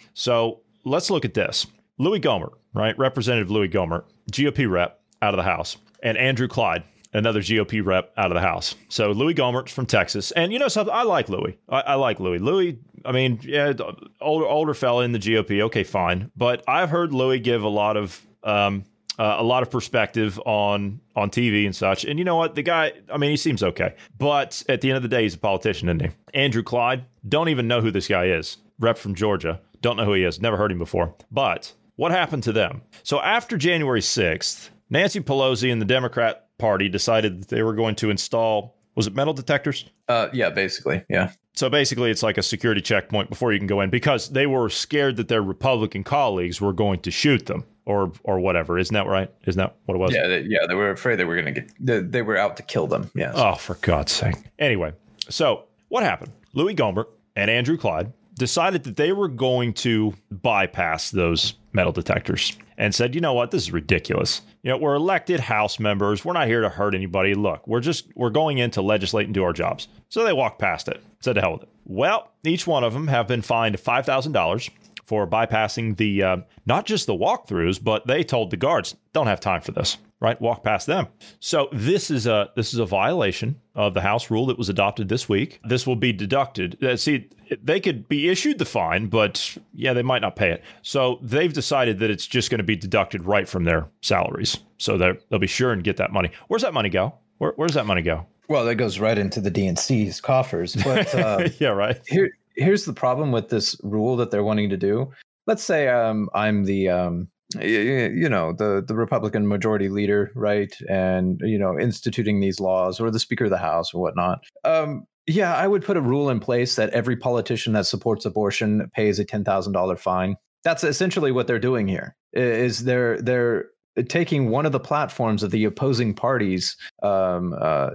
So let's look at this. Louis Gohmert, right? Representative Louis Gohmert, GOP rep out of the House, and Andrew Clyde, another GOP rep out of the House. So Louis Gohmert's from Texas, and you know something? I like Louis. I, I like Louis. Louis. I mean, yeah, older older fella in the GOP. Okay, fine. But I've heard Louis give a lot of um, uh, a lot of perspective on on TV and such. And you know what? The guy, I mean, he seems okay. But at the end of the day, he's a politician, isn't he? Andrew Clyde, don't even know who this guy is. Rep from Georgia. Don't know who he is. Never heard him before. But what happened to them? So after January 6th, Nancy Pelosi and the Democrat Party decided that they were going to install was it metal detectors? Uh, yeah, basically, yeah. So basically, it's like a security checkpoint before you can go in because they were scared that their Republican colleagues were going to shoot them or or whatever. Isn't that right? Isn't that what it was? Yeah, they, yeah. They were afraid they were going to get. They, they, were out to kill them. Yes. Oh, for God's sake! Anyway, so what happened? Louis Gohmert and Andrew Clyde decided that they were going to bypass those metal detectors and said, you know what, this is ridiculous. You know, we're elected House members. We're not here to hurt anybody. Look, we're just we're going in to legislate and do our jobs. So they walked past it. Said to hell with it. Well, each one of them have been fined five thousand dollars for bypassing the uh, not just the walkthroughs, but they told the guards don't have time for this. Right, walk past them. So this is a this is a violation of the House rule that was adopted this week. This will be deducted. Uh, see, they could be issued the fine, but yeah, they might not pay it. So they've decided that it's just going to be deducted right from their salaries. So they'll be sure and get that money. Where's that money go? Where, where's that money go? Well, that goes right into the DNC's coffers. But uh, yeah, right. Here, here's the problem with this rule that they're wanting to do. Let's say um, I'm the um, you know the the Republican majority leader, right, and you know instituting these laws, or the Speaker of the House, or whatnot. Um, yeah, I would put a rule in place that every politician that supports abortion pays a ten thousand dollar fine. That's essentially what they're doing here. Is they're they're taking one of the platforms of the opposing parties, um, uh,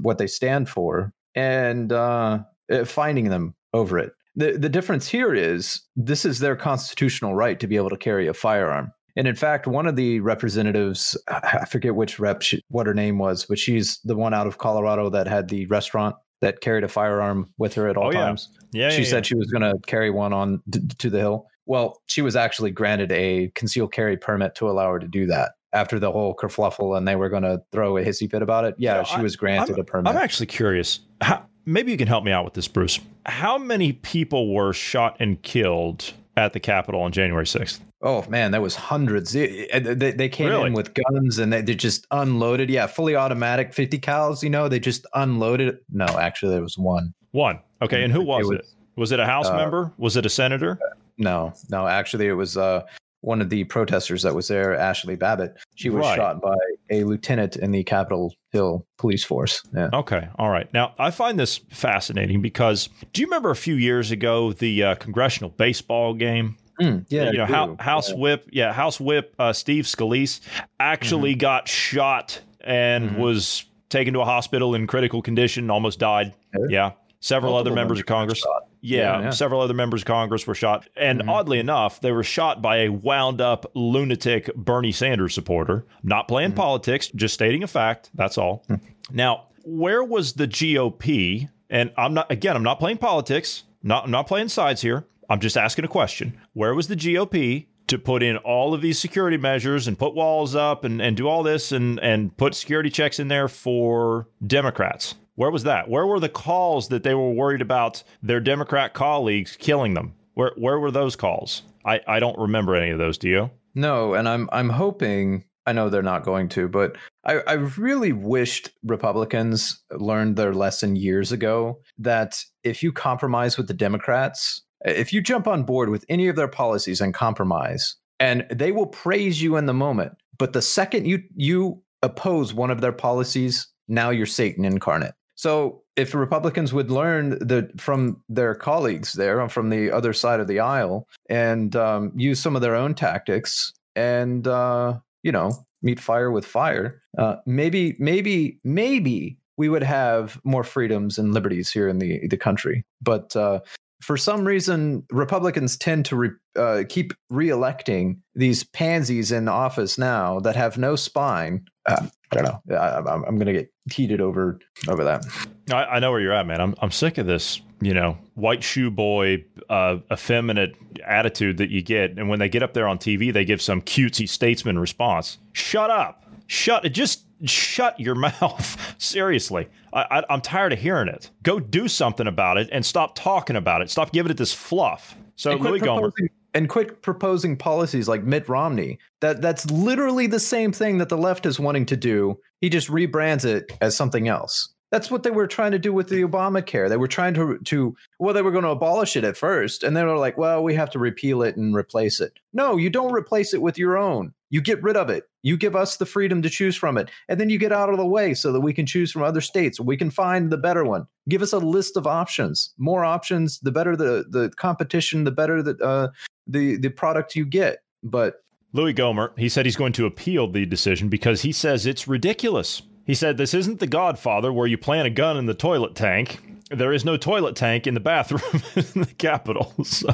what they stand for, and uh, Uh, finding them over it. The the difference here is this is their constitutional right to be able to carry a firearm. And in fact, one of the representatives, I forget which rep, she, what her name was, but she's the one out of Colorado that had the restaurant that carried a firearm with her at all oh, times. Yeah, she yeah, said she was going to carry one on t- to the hill. Well, she was actually granted a concealed carry permit to allow her to do that after the whole kerfluffle and they were going to throw a hissy fit about it. Yeah, she was granted I'm, a permit. I'm actually curious. How, maybe you can help me out with this, Bruce. How many people were shot and killed at the Capitol on January 6th? Oh man, that was hundreds. They, they came really? in with guns and they, they just unloaded. Yeah, fully automatic, 50 cals. You know, they just unloaded. No, actually, there was one. One. Okay, and who was it? Was it, was it a House uh, member? Was it a senator? No, no. Actually, it was uh, one of the protesters that was there, Ashley Babbitt. She was right. shot by a lieutenant in the Capitol Hill police force. Yeah. Okay. All right. Now, I find this fascinating because do you remember a few years ago the uh, congressional baseball game? Mm, yeah, you know, House yeah. Whip, yeah, House Whip uh, Steve Scalise actually mm-hmm. got shot and mm-hmm. was taken to a hospital in critical condition, almost died. Okay. Yeah, several Multiple other members of Congress. Yeah, yeah, yeah, several other members of Congress were shot. And mm-hmm. oddly enough, they were shot by a wound up lunatic Bernie Sanders supporter. Not playing mm-hmm. politics, just stating a fact. That's all. Mm-hmm. Now, where was the GOP? And I'm not, again, I'm not playing politics, not, I'm not playing sides here. I'm just asking a question. Where was the GOP to put in all of these security measures and put walls up and, and do all this and, and put security checks in there for Democrats? Where was that? Where were the calls that they were worried about their Democrat colleagues killing them? Where where were those calls? I, I don't remember any of those. Do you? No, and I'm I'm hoping I know they're not going to, but I, I really wished Republicans learned their lesson years ago that if you compromise with the Democrats, if you jump on board with any of their policies and compromise, and they will praise you in the moment, but the second you you oppose one of their policies, now you're Satan incarnate. So if Republicans would learn the, from their colleagues there from the other side of the aisle and um, use some of their own tactics and uh, you know meet fire with fire, uh, maybe maybe maybe we would have more freedoms and liberties here in the the country. But uh, for some reason, Republicans tend to re, uh, keep reelecting these pansies in office now that have no spine. Uh, I don't know. I, am I'm going to get heated over over that. I, I, know where you're at, man. I'm I'm sick of this. You know, white shoe boy, uh, effeminate attitude that you get, and when they get up there on TV, they give some cutesy statesman response. Shut up. Shut it. Just shut your mouth. Seriously, I, I, am tired of hearing it. Go do something about it and stop talking about it. Stop giving it this fluff. So Louis Gohmert and quit proposing policies like Mitt Romney. That that's literally the same thing that the left is wanting to do. He just rebrands it as something else. That's what they were trying to do with the Obamacare. They were trying to to well, they were going to abolish it at first, and they were like, well, we have to repeal it and replace it. No, you don't replace it with your own. You get rid of it. You give us the freedom to choose from it, and then you get out of the way so that we can choose from other states. We can find the better one. Give us a list of options. More options, the better the the competition, the better the uh, the the product you get. But Louis Gohmert, he said he's going to appeal the decision because he says it's ridiculous. He said this isn't The Godfather where you plant a gun in the toilet tank. There is no toilet tank in the bathroom in the Capitol. So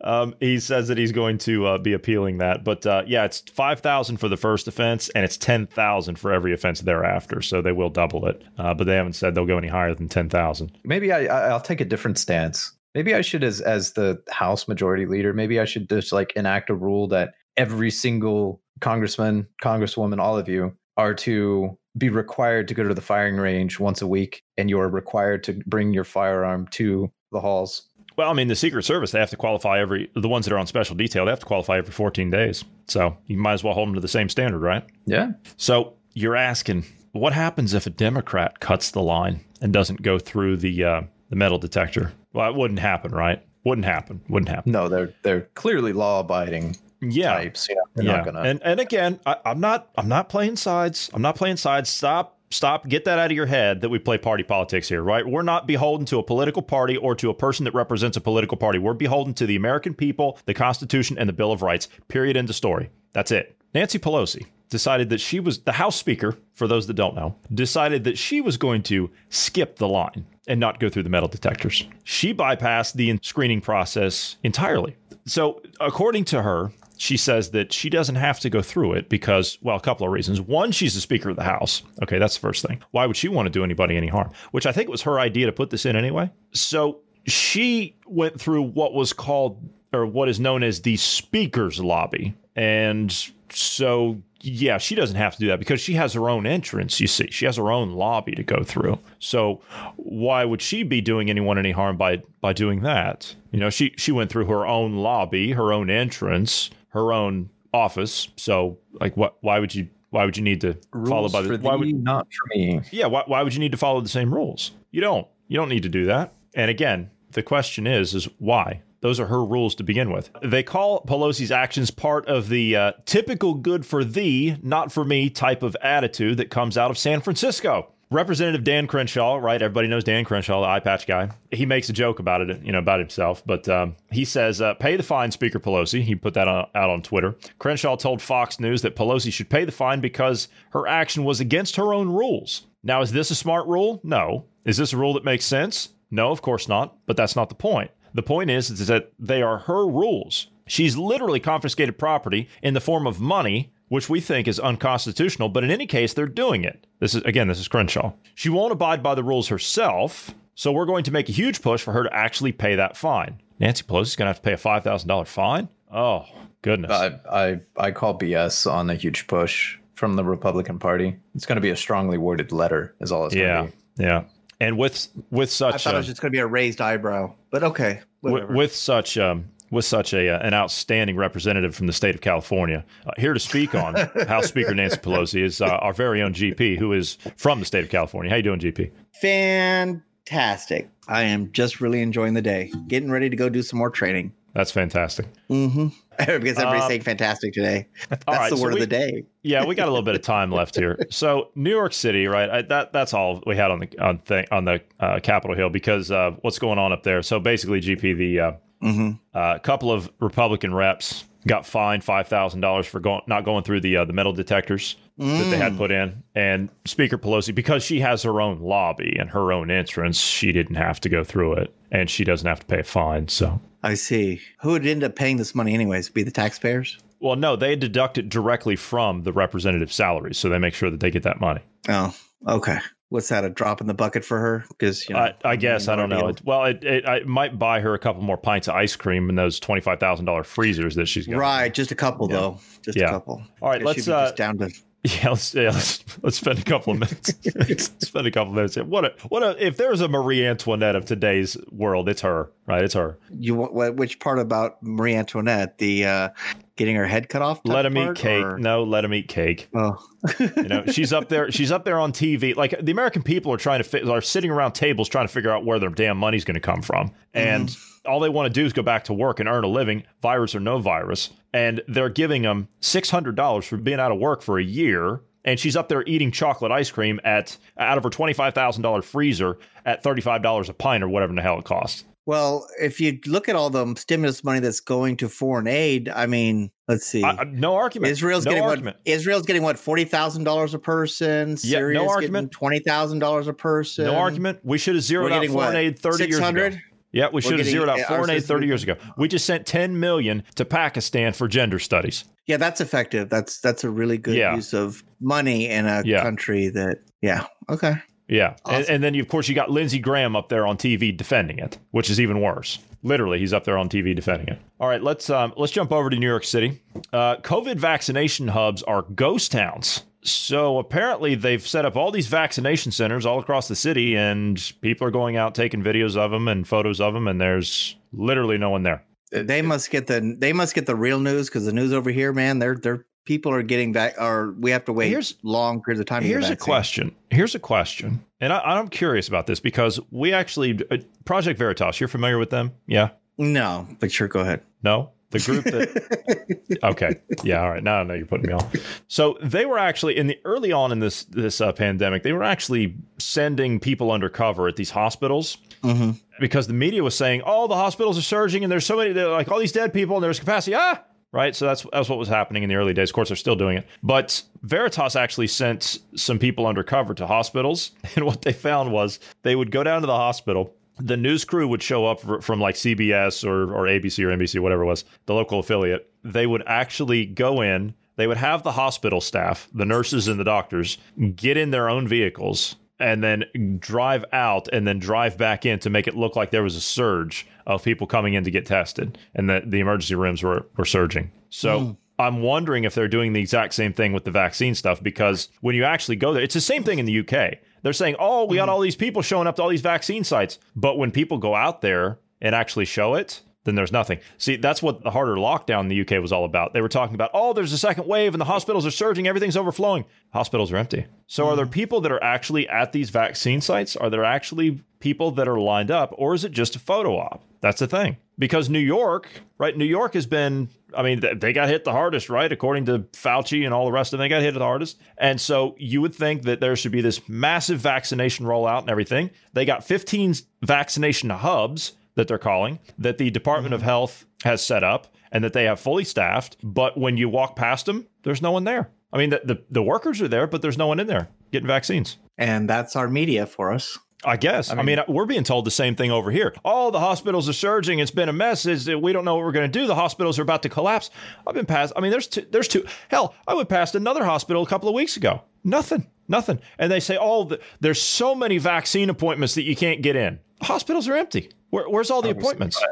um, he says that he's going to uh, be appealing that. But uh, yeah, it's 5000 for the first offense and it's 10000 for every offense thereafter. So they will double it. Uh, but they haven't said they'll go any higher than 10000 Maybe I, I'll take a different stance maybe I should, as as the House Majority Leader, maybe I should just like enact a rule that every single congressman, congresswoman, all of you are to be required to go to the firing range once a week, and you are required to bring your firearm to the halls. Well, I mean, the Secret Service, they have to qualify every, the ones that are on special detail, they have to qualify every 14 days. So you might as well hold them to the same standard, right? Yeah. So you're asking, what happens if a Democrat cuts the line and doesn't go through the uh, the metal detector? Well, it wouldn't happen, right? Wouldn't happen. Wouldn't happen. No, they're they're clearly law abiding Yeah. types. Yeah, they're yeah. not gonna. And and again, I, I'm not I'm not playing sides. I'm not playing sides. Stop stop get that out of your head that we play party politics here, right? We're not beholden to a political party or to a person that represents a political party. We're beholden to the American people, the Constitution, and the Bill of Rights. Period. End of story. That's it. Nancy Pelosi decided that she was the House Speaker, for those that don't know, decided that she was going to skip the line and not go through the metal detectors. She bypassed the screening process entirely. So, according to her, she says that she doesn't have to go through it because, well, a couple of reasons. One, she's the Speaker of the House. Okay, that's the first thing. Why would she want to do anybody any harm? Which I think was her idea to put this in anyway. So she went through what was called, or what is known as the Speaker's Lobby. And so, yeah, she doesn't have to do that because she has her own entrance, you see. She has her own lobby to go through. So why would she be doing anyone any harm by by doing that? You know, she she went through her own lobby, her own entrance, her own office. So like what why would you why would you need to follow by the why would not for me. yeah, why, why would you need to follow the same rules? You don't. You don't need to do that. And again, the question is, is why? Those are her rules to begin with. They call Pelosi's actions part of the uh, typical good for thee, not for me type of attitude that comes out of San Francisco. Representative Dan Crenshaw, right? Everybody knows Dan Crenshaw, the eye patch guy. He makes a joke about it, you know, about himself. But um, he says, uh, "Pay the fine, Speaker Pelosi." He put that on, out on Twitter. Crenshaw told Fox News that Pelosi should pay the fine because her action was against her own rules. Now, is this a smart rule? No. Is this a rule that makes sense? No, of course not. But that's not the point. The point is, is that they are her rules. She's literally confiscated property in the form of money which we think is unconstitutional, but in any case, they're doing it. This is, again, this is Crenshaw. She won't abide by the rules herself, so we're going to make a huge push for her to actually pay that fine. Nancy Pelosi's going to have to pay a $5,000 fine? Oh, goodness. I, I I call BS on a huge push from the Republican Party. It's going to be a strongly worded letter, is all it's yeah, going to be. yeah. And with with such, I such thought it uh, was just going to be a raised eyebrow, but okay, with, with such um, with such a uh, an outstanding representative from the state of California uh, here to speak on House Speaker Nancy Pelosi is uh, our very own GP, who is from the state of California. How you doing, GP? Fantastic. I am just really enjoying the day. Getting ready to go do some more training. That's fantastic. Mm-hmm. because everybody's Um, saying fantastic today. That's all right, the so word we- of the day. Yeah, we got a little bit of time left here. So New York City, right? I, that that's all we had on the on thing on the uh, Capitol Hill because uh, what's going on up there? So basically, GP the uh, Mm-hmm. a couple of Republican reps got fined five thousand dollars for going not going through the uh, the metal detectors that they had put in, and Speaker Pelosi because she has her own lobby and her own entrance, she didn't have to go through it, and she doesn't have to pay a fine. So, I see. Who would end up paying this money anyways? Be the taxpayers? well, no, they deduct it directly from the representative salaries, so they make sure that they get that money. Oh, okay. What's that? A drop in the bucket for her? Because you know, I, I guess I don't know. It, well, it, it, I might buy her a couple more pints of ice cream in those twenty five thousand dollar freezers that she's got. Right, just a couple Yeah. though. Just Yeah. a couple. All right, let's uh, just down to Yeah, let's yeah, let's let's spend a couple of minutes. spend a couple of minutes. What a what a if there's a Marie Antoinette of today's world, it's her, right? It's her. you. What, which part about Marie Antoinette? The uh, getting her head cut off? Let him eat cake. or- No, let him eat cake. Oh, You know, she's up there. She's up there on TV. Like the American people are trying to fi- are sitting around tables trying to figure out where their damn money's going to come from, and all they want to do is go back to work and earn a living, virus or no virus. And they're giving them six hundred dollars for being out of work for a year. And she's up there eating chocolate ice cream at out of her twenty five thousand dollar freezer at thirty five dollars a pint or whatever in the hell it costs. well, if you look at all the stimulus money that's going to foreign aid, I mean, let's see. I, I- no argument. Israel's no getting argument. what? Israel's getting what? Forty thousand dollars a person. Yeah, no Syria's getting argument. Twenty thousand dollars a person. No argument. We should have zeroed out foreign what? aid thirty years ago. 600? Yeah, we should have getting- zeroed out our foreign aid 30 years ago. We just sent 10 million to Pakistan for gender studies. Yeah, that's effective. That's that's a really good Yeah. use of money in a Yeah. country that. Yeah. Okay. Yeah, and, and then you, of course you got Lindsey Graham up there on TV defending it, which is even worse. Literally, he's up there on TV defending it. All right, let's um, let's jump over to New York City. Uh, COVID vaccination hubs are ghost towns. So apparently, they've set up all these vaccination centers all across the city, and people are going out taking videos of them and photos of them, and there's literally no one there. They must get the they must get the real news because the news over here, man, they're they're people are getting back or we have to wait Here's- long periods of time. Here's a question. Here's a question, and I, I'm curious about this because we actually uh, Project Veritas. You're familiar with them? Yeah. No, but sure, go ahead. No, the group that. okay, yeah, all right. Now I know you're putting me on. So they were actually in the early on in this this uh, pandemic. They were actually sending people undercover at these hospitals hmm because the media was saying, "Oh, the hospitals are surging, and there's so many, they're like all these dead people, and there's capacity." Ah, right. So that's that's what was happening in the early days. Of course, they're still doing it, but Veritas actually sent some people undercover to hospitals, and what they found was they would go down to the hospital. The news crew would show up from like CBS or, or ABC or NBC, whatever it was, the local affiliate. They would actually go in. They would have the hospital staff, the nurses and the doctors, get in their own vehicles and then drive out and then drive back in to make it look like there was a surge of people coming in to get tested and that the emergency rooms were, were surging. So hmm. I'm wondering if they're doing the exact same thing with the vaccine stuff because when you actually go there, it's the same thing in the UK. They're saying, oh, we got mm. all these people showing up to all these vaccine sites. But when people go out there and actually show it, then there's nothing. See, that's what the harder lockdown in the UK was all about. They were talking about, oh, there's a second wave and the hospitals are surging, everything's overflowing. Hospitals are empty. So are there mm. people that are actually at these vaccine sites? Are there actually people that are lined up, or is it just a photo op? That's the thing. Because New York, right? New York has been, I mean, they got hit the hardest, right? According to Fauci and all the rest of them, they got hit the hardest. And so you would think that there should be this massive vaccination rollout and everything. They got 15 vaccination hubs that they're calling that the Department of mm-hmm. Health has set up and that they have fully staffed. But when you walk past them, there's no one there. I mean, the, the, the workers are there, but there's no one in there getting vaccines. And that's our media for us. I guess. I mean, we're being told the same thing over here. Oh, the hospitals are surging. It's been a mess. It's, we don't know what we're going to do. The hospitals are about to collapse. I've been past. I mean, there's two, there's two. Hell, I went past another hospital a couple of weeks ago. Nothing. Nothing. And they say, oh, the, there's so many vaccine appointments that you can't get in. Hospitals are empty. Where, where's all the Are appointments?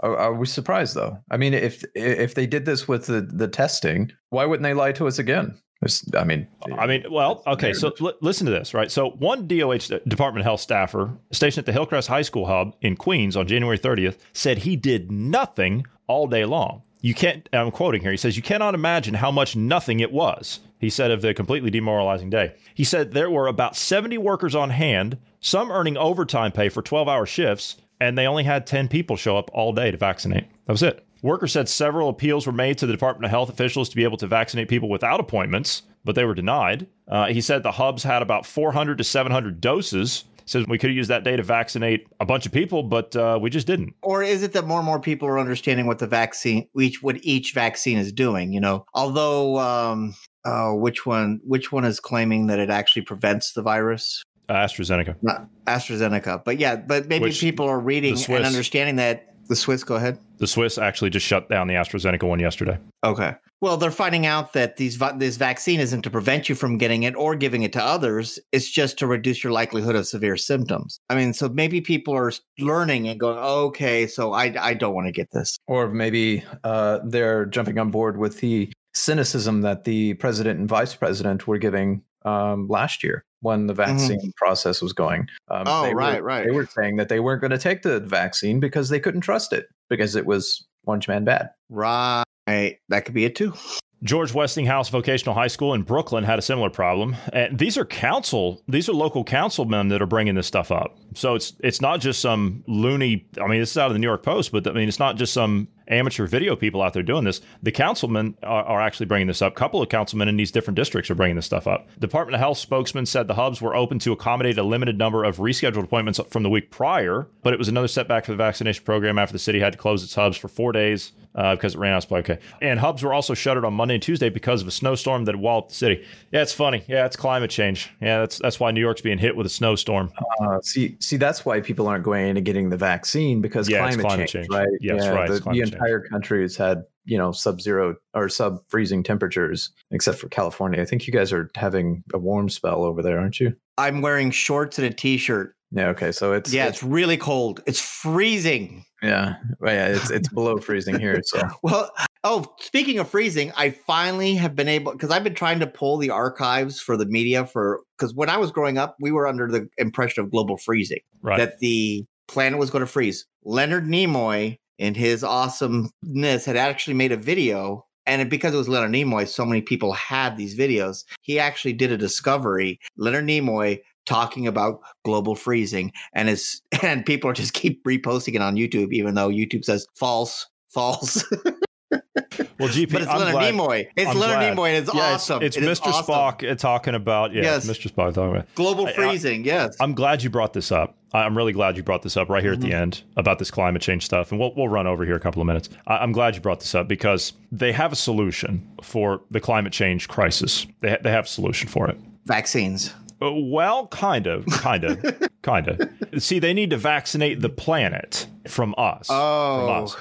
Are, are we surprised though? I mean, if if they did this with the, the testing, why wouldn't they lie to us again? I mean, I mean, well, okay. So l- listen to this, right? So one DOH uh, Department of Health staffer stationed at the Hillcrest High School hub in Queens on January 30th said he did nothing all day long. You can't. I'm quoting here. He says you cannot imagine how much nothing it was. He said of the completely demoralizing day. He said there were about 70 workers on hand, some earning overtime pay for 12-hour shifts, and they only had 10 people show up all day to vaccinate. That was it. Workers said several appeals were made to the Department of Health officials to be able to vaccinate people without appointments, but they were denied. Uh, he said the hubs had about 400 to 700 doses. Says we could have used that day to vaccinate a bunch of people, but uh, we just didn't. Or is it that more and more people are understanding what the vaccine, each what each vaccine is doing? You know, although um, oh, which one? Which one is claiming that it actually prevents the virus? Uh, AstraZeneca. Not AstraZeneca, but yeah, but maybe Which- people are reading and understanding that the Swiss. Go ahead. The Swiss actually just shut down the AstraZeneca one yesterday. Okay. Well, they're finding out that these this vaccine isn't to prevent you from getting it or giving it to others. It's just to reduce your likelihood of severe symptoms. I mean, so maybe people are learning and going, okay, so I I don't want to get this. or maybe uh, they're jumping on board with the cynicism that the president and vice president were giving um, last year when the vaccine process was going. Um, Oh, they were- right, right. They were saying that they weren't going to take the vaccine because they couldn't trust it because it was one man bad. Right. That could be it too. George Westinghouse Vocational High School in Brooklyn had a similar problem. And these are council, these are local councilmen that are bringing this stuff up. So it's it's not just some loony. I mean, this is out of the New York Post, but I mean, it's not just some amateur video people out there doing this. The councilmen are, are actually bringing this up. A couple of councilmen in these different districts are bringing this stuff up. Department of Health spokesman said the hubs were open to accommodate a limited number of rescheduled appointments from the week prior, but it was another setback for the vaccination program after the city had to close its hubs for four days uh, because it ran out of supply. Okay. And hubs were also shuttered on Monday and Tuesday because of a snowstorm that walled the city. Yeah, it's funny. Yeah, it's climate change. Yeah, that's that's why New York's being hit with a snowstorm. Uh, see, see, that's why people aren't going into getting the vaccine because Yeah, climate, climate change, change. right? Yes, right, The, the climate change. Entire country has had you know sub zero or sub freezing temperatures, except for California. I think you guys are having a warm spell over there, aren't you? I'm wearing shorts and a t-shirt. Yeah. Okay. So it's Yeah, it's really cold. It's freezing. yeah, well, yeah. It's it's below freezing here. So Well, oh, speaking of freezing, I finally have been able because I've been trying to pull the archives for the media for because when I was growing up, we were under the impression of global freezing Right. that the planet was going to freeze. Leonard Nimoy, in his awesomeness, had actually made a video. And because it was Leonard Nimoy, so many people had these videos. He actually did a discovery. Leonard Nimoy talking about global freezing, and is and people just keep reposting it on YouTube, even though YouTube says false, false. well, GP, but it's I'm Leonard glad- Nimoy. It's I'm Leonard glad. Nimoy, and it's yeah, awesome. It's, it's is Mr. awesome. Spock talking about yeah, Yes. Mr. Spock talking about. Global I- I- freezing, yes. I'm glad you brought this up. I- I'm really glad you brought this up right here at Mm-hmm. the end about this climate change stuff, and we'll we'll run over here a couple of minutes. I- I'm glad you brought this up because they have a solution for the climate change crisis. They ha- they have a solution for it. Vaccines. Well, kind of, kind of, kind of. See, they need to vaccinate the planet from us. from Oh, us.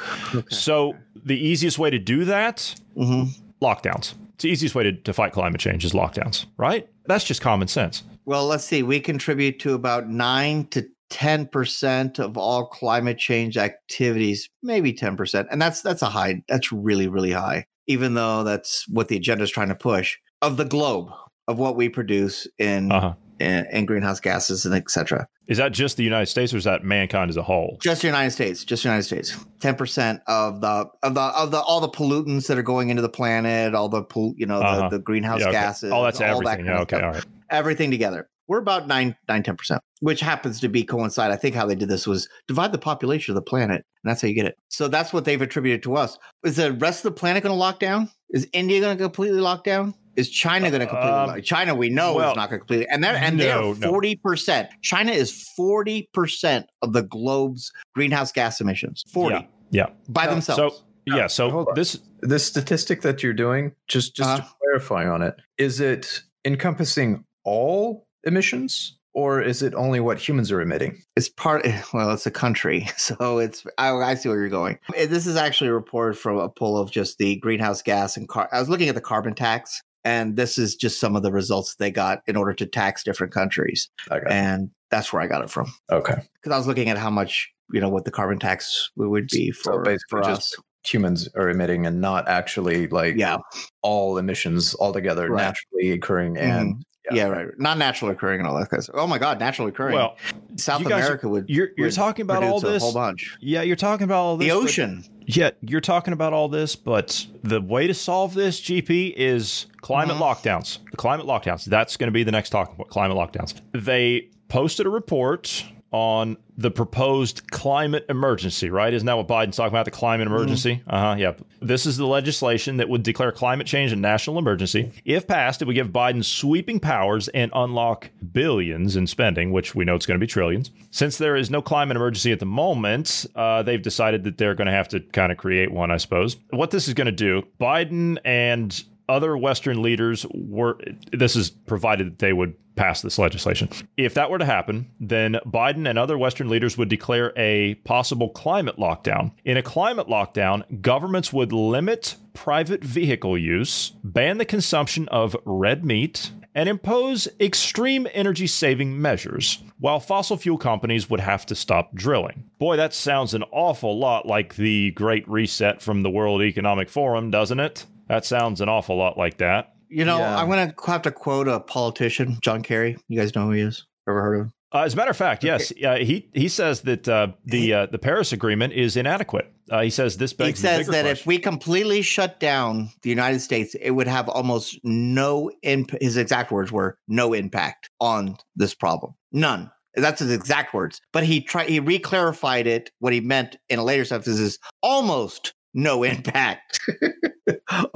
So the easiest way to do that, Mhm. lockdowns. It's the easiest way to, to fight climate change is lockdowns, right? That's just common sense. Well, let's see. We contribute to about nine to ten percent of all climate change activities, maybe ten percent, and that's that's a high. That's really really high. Even though that's what the agenda is trying to push of the globe of what we produce in Uh huh. in, in greenhouse gases and etc. Is that just the United States or is that mankind as a whole? Just the United States, just the United States. Ten percent of the of the of the all the pollutants that are going into the planet, all the poll, you know, Uh-huh. the, the greenhouse Yeah, okay. gases. all that's all that everything. kind Yeah, okay, all right. everything together. We're about nine, nine, ten percent, which happens to be coincide. I think how they did this was divide the population of the planet, and that's how you get it. So that's what they've attributed to us. Is the rest of the planet going to lock down? Is India going to completely lock down? Is China going to completely? Um, China, we know well, is not going to completely, and they're and no, they're forty percent. China is forty percent of the globe's greenhouse gas emissions. Forty Yeah, yeah. by No, themselves. So yeah, so hold on. this statistic that you're doing, just just to Uh-huh. clarify on it, is it encompassing all emissions, or is it only what humans are emitting? it's part well it's a country so it's I, I see where you're going this is actually a report from a poll of just the greenhouse gas and car i was looking at the carbon tax and this is just some of the results they got in order to tax different countries Okay. and that's where i got it from okay. because i was looking at how much you know what the carbon tax would be for, So basically for just us Humans are emitting and not actually like yeah all emissions altogether Right. naturally occurring and mm-hmm. Yeah. right not naturally occurring and all that kind of stuff. oh my god naturally occurring well, south guys are- america would you're you're would talking about all produce a this. whole bunch Yeah, you're talking about all this. the but- ocean Yeah, you're talking about all this, but the way to solve this, GP, is climate Mhm. lockdowns. The climate lockdowns. That's going to be the next talking point. Climate lockdowns. They posted a report on the proposed climate emergency, right? Isn't that what Biden's talking about? The climate emergency? Uh huh. Yeah. This is the legislation that would declare climate change a national emergency. If passed, it would give Biden sweeping powers and unlock billions in spending, which we know it's going to be trillions. Since there is no climate emergency at the moment, uh, they've decided that they're going to have to kind of create one, I suppose. What this is going to do, Biden and other Western leaders were, this is provided that they would pass this legislation. If that were to happen, then Biden and other Western leaders would declare a possible climate lockdown. In a climate lockdown, governments would limit private vehicle use, ban the consumption of red meat, and impose extreme energy saving measures, while fossil fuel companies would have to stop drilling. Boy, that sounds an awful lot like the Great Reset from the World Economic Forum, doesn't it? That sounds an awful lot like that. You know, Yeah. I'm gonna have to quote a politician, John Kerry. You guys know who he is? Ever heard of him? Uh, as a matter of fact, yes, uh, he he says that uh, the uh, the Paris Agreement is inadequate. Uh, he says this He begs a says bigger that if we completely shut down the United States, it would have almost no impact. His exact words were no impact on this problem. None. That's his exact words. But he tried. He reclarified it. What he meant in a later stuff is, is almost no impact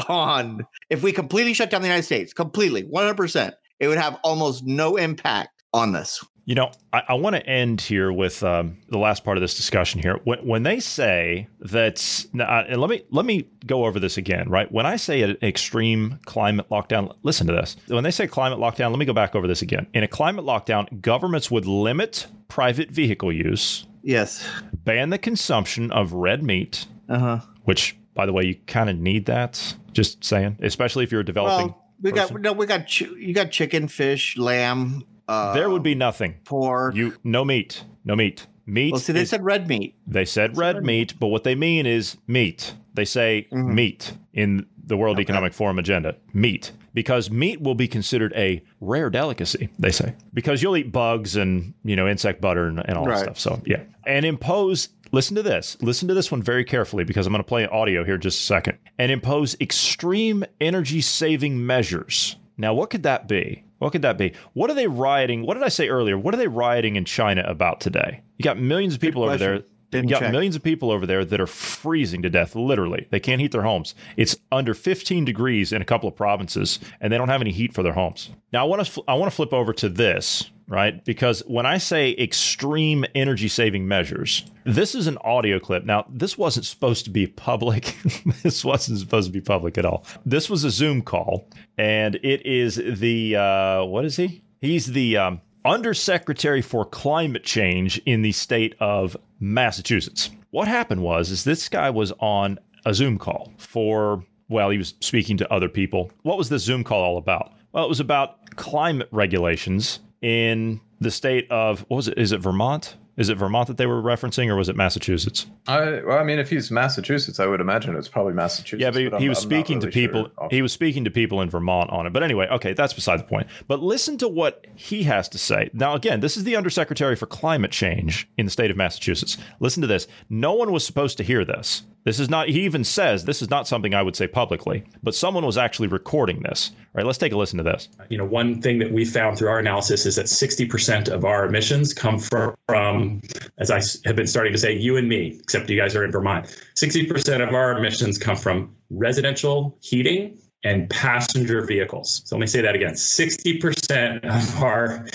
on if we completely shut down the United States, completely, 100%, it would have almost no impact on this. You know, I, I want to end here with um, the last part of this discussion here. When, when they say that, uh, and let me let me go over this again, right? When I say an extreme climate lockdown, listen to this. When they say climate lockdown, let me go back over this again. In a climate lockdown, governments would limit private vehicle use, Yes. ban the consumption of red meat, Uh huh. Which By the way, you kind of need that. Just saying, especially if you're developing. Well, we got person. no, we got chi- you got chicken, fish, lamb. Uh, there would be nothing. pork. You no meat, no meat. Meat. well, see, they is- said red meat. they said red meat, but what they mean is meat. They say meat in the World Economic Forum agenda. Meat. Because meat will be considered a rare delicacy, they say. Because you'll eat bugs and, you know, insect butter and, and all that stuff. So, yeah. And impose, listen to this. Listen to this one very carefully because I'm going to play audio here in just a second. And impose extreme energy saving measures. Now, what could that be? What could that be? What are they rioting? What did I say earlier? What are they rioting in China about today? You got millions of people over there. Didn't you got check. millions of people over there that are freezing to death, literally. They can't heat their homes. It's under 15 degrees in a couple of provinces, and they don't have any heat for their homes. Now, I want to I want to flip over to this, right? Because when I say extreme energy saving measures, this is an audio clip. Now, this wasn't supposed to be public. this wasn't supposed to be public at all. This was a Zoom call, and it is the uh, what is he? He's the um, Undersecretary for Climate Change in the state of Massachusetts. What happened was is this guy was on a Zoom call for well, he was speaking to other people. What was this Zoom call all about? Well, it was about climate regulations in the state of what was it? Is it Vermont? Is it Vermont that they were referencing, or was it Massachusetts? I, well, I mean, if he's Massachusetts, I would imagine it's probably Massachusetts. Yeah, but he, I'm- he was I'm speaking to people. sure He was speaking to people in Vermont on it. But anyway, okay, that's beside the point. But listen to what he has to say. Now, again, this is the Undersecretary for Climate Change in the state of Massachusetts. Listen to this. No one was supposed to hear this. This is not. He even says this is not something I would say publicly. But someone was actually recording this. All right, let's take a listen to this. you know, one thing that we found through our analysis is that 60% of our emissions come from, from, as I have been starting to say, you and me, except you guys are in Vermont. 60% of our emissions come from residential heating and passenger vehicles. So let me say that again 60% of our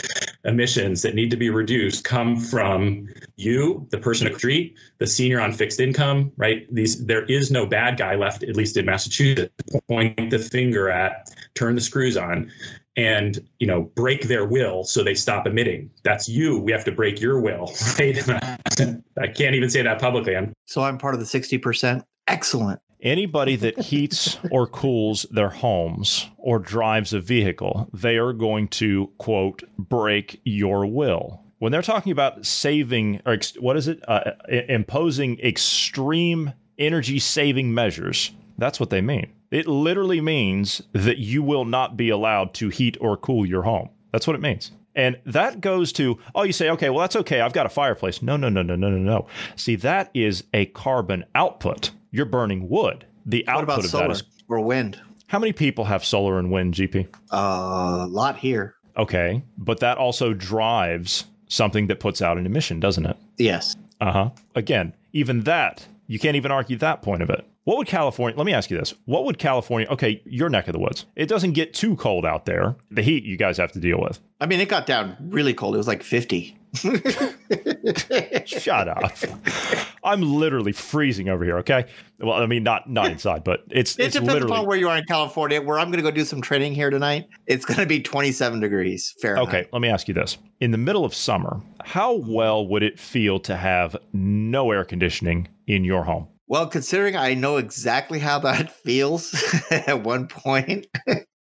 emissions that need to be reduced come from you, the person across the street, the senior on fixed income, right? These there is no bad guy left, at least in Massachusetts, point the finger at, turn the screws on, and you know, break their will so they stop emitting. That's you. We have to break your will, right? I can't even say that publicly. I'm So I'm part of the sixty percent. Excellent. Anybody that heats or cools their homes or drives a vehicle, they are going to, quote, break your will. When they're talking about saving, or ex- what is it? Uh, i- imposing extreme energy saving measures, that's what they mean. It literally means that you will not be allowed to heat or cool your home. That's what it means. And that goes to, oh, you say, okay, well, that's okay. I've got a fireplace. No, no, no, no, no, no, no. See, that is a carbon output. You're burning wood. The What output about of solar that is or wind? how many people have solar and wind, GP? Uh, a lot here. Okay. But that also drives something that puts out an emission, doesn't it? Yes. Uh huh. Again, even that, you can't even argue that point of it. What would California, let me ask you this. What would California, okay, your neck of the woods, it doesn't get too cold out there. The heat you guys have to deal with. I mean, it got down really cold. It was like fifty. Shut up. I'm literally freezing over here, okay? Well, I mean, not not inside, but it's, It it's depends literally. upon where you are in California. Where I'm going to go do some training here tonight, it's going to be 27 degrees Fahrenheit. Okay, let me ask you this. In the middle of summer, how well would it feel to have no air conditioning in your home? Well, considering I know exactly how that feels at one point,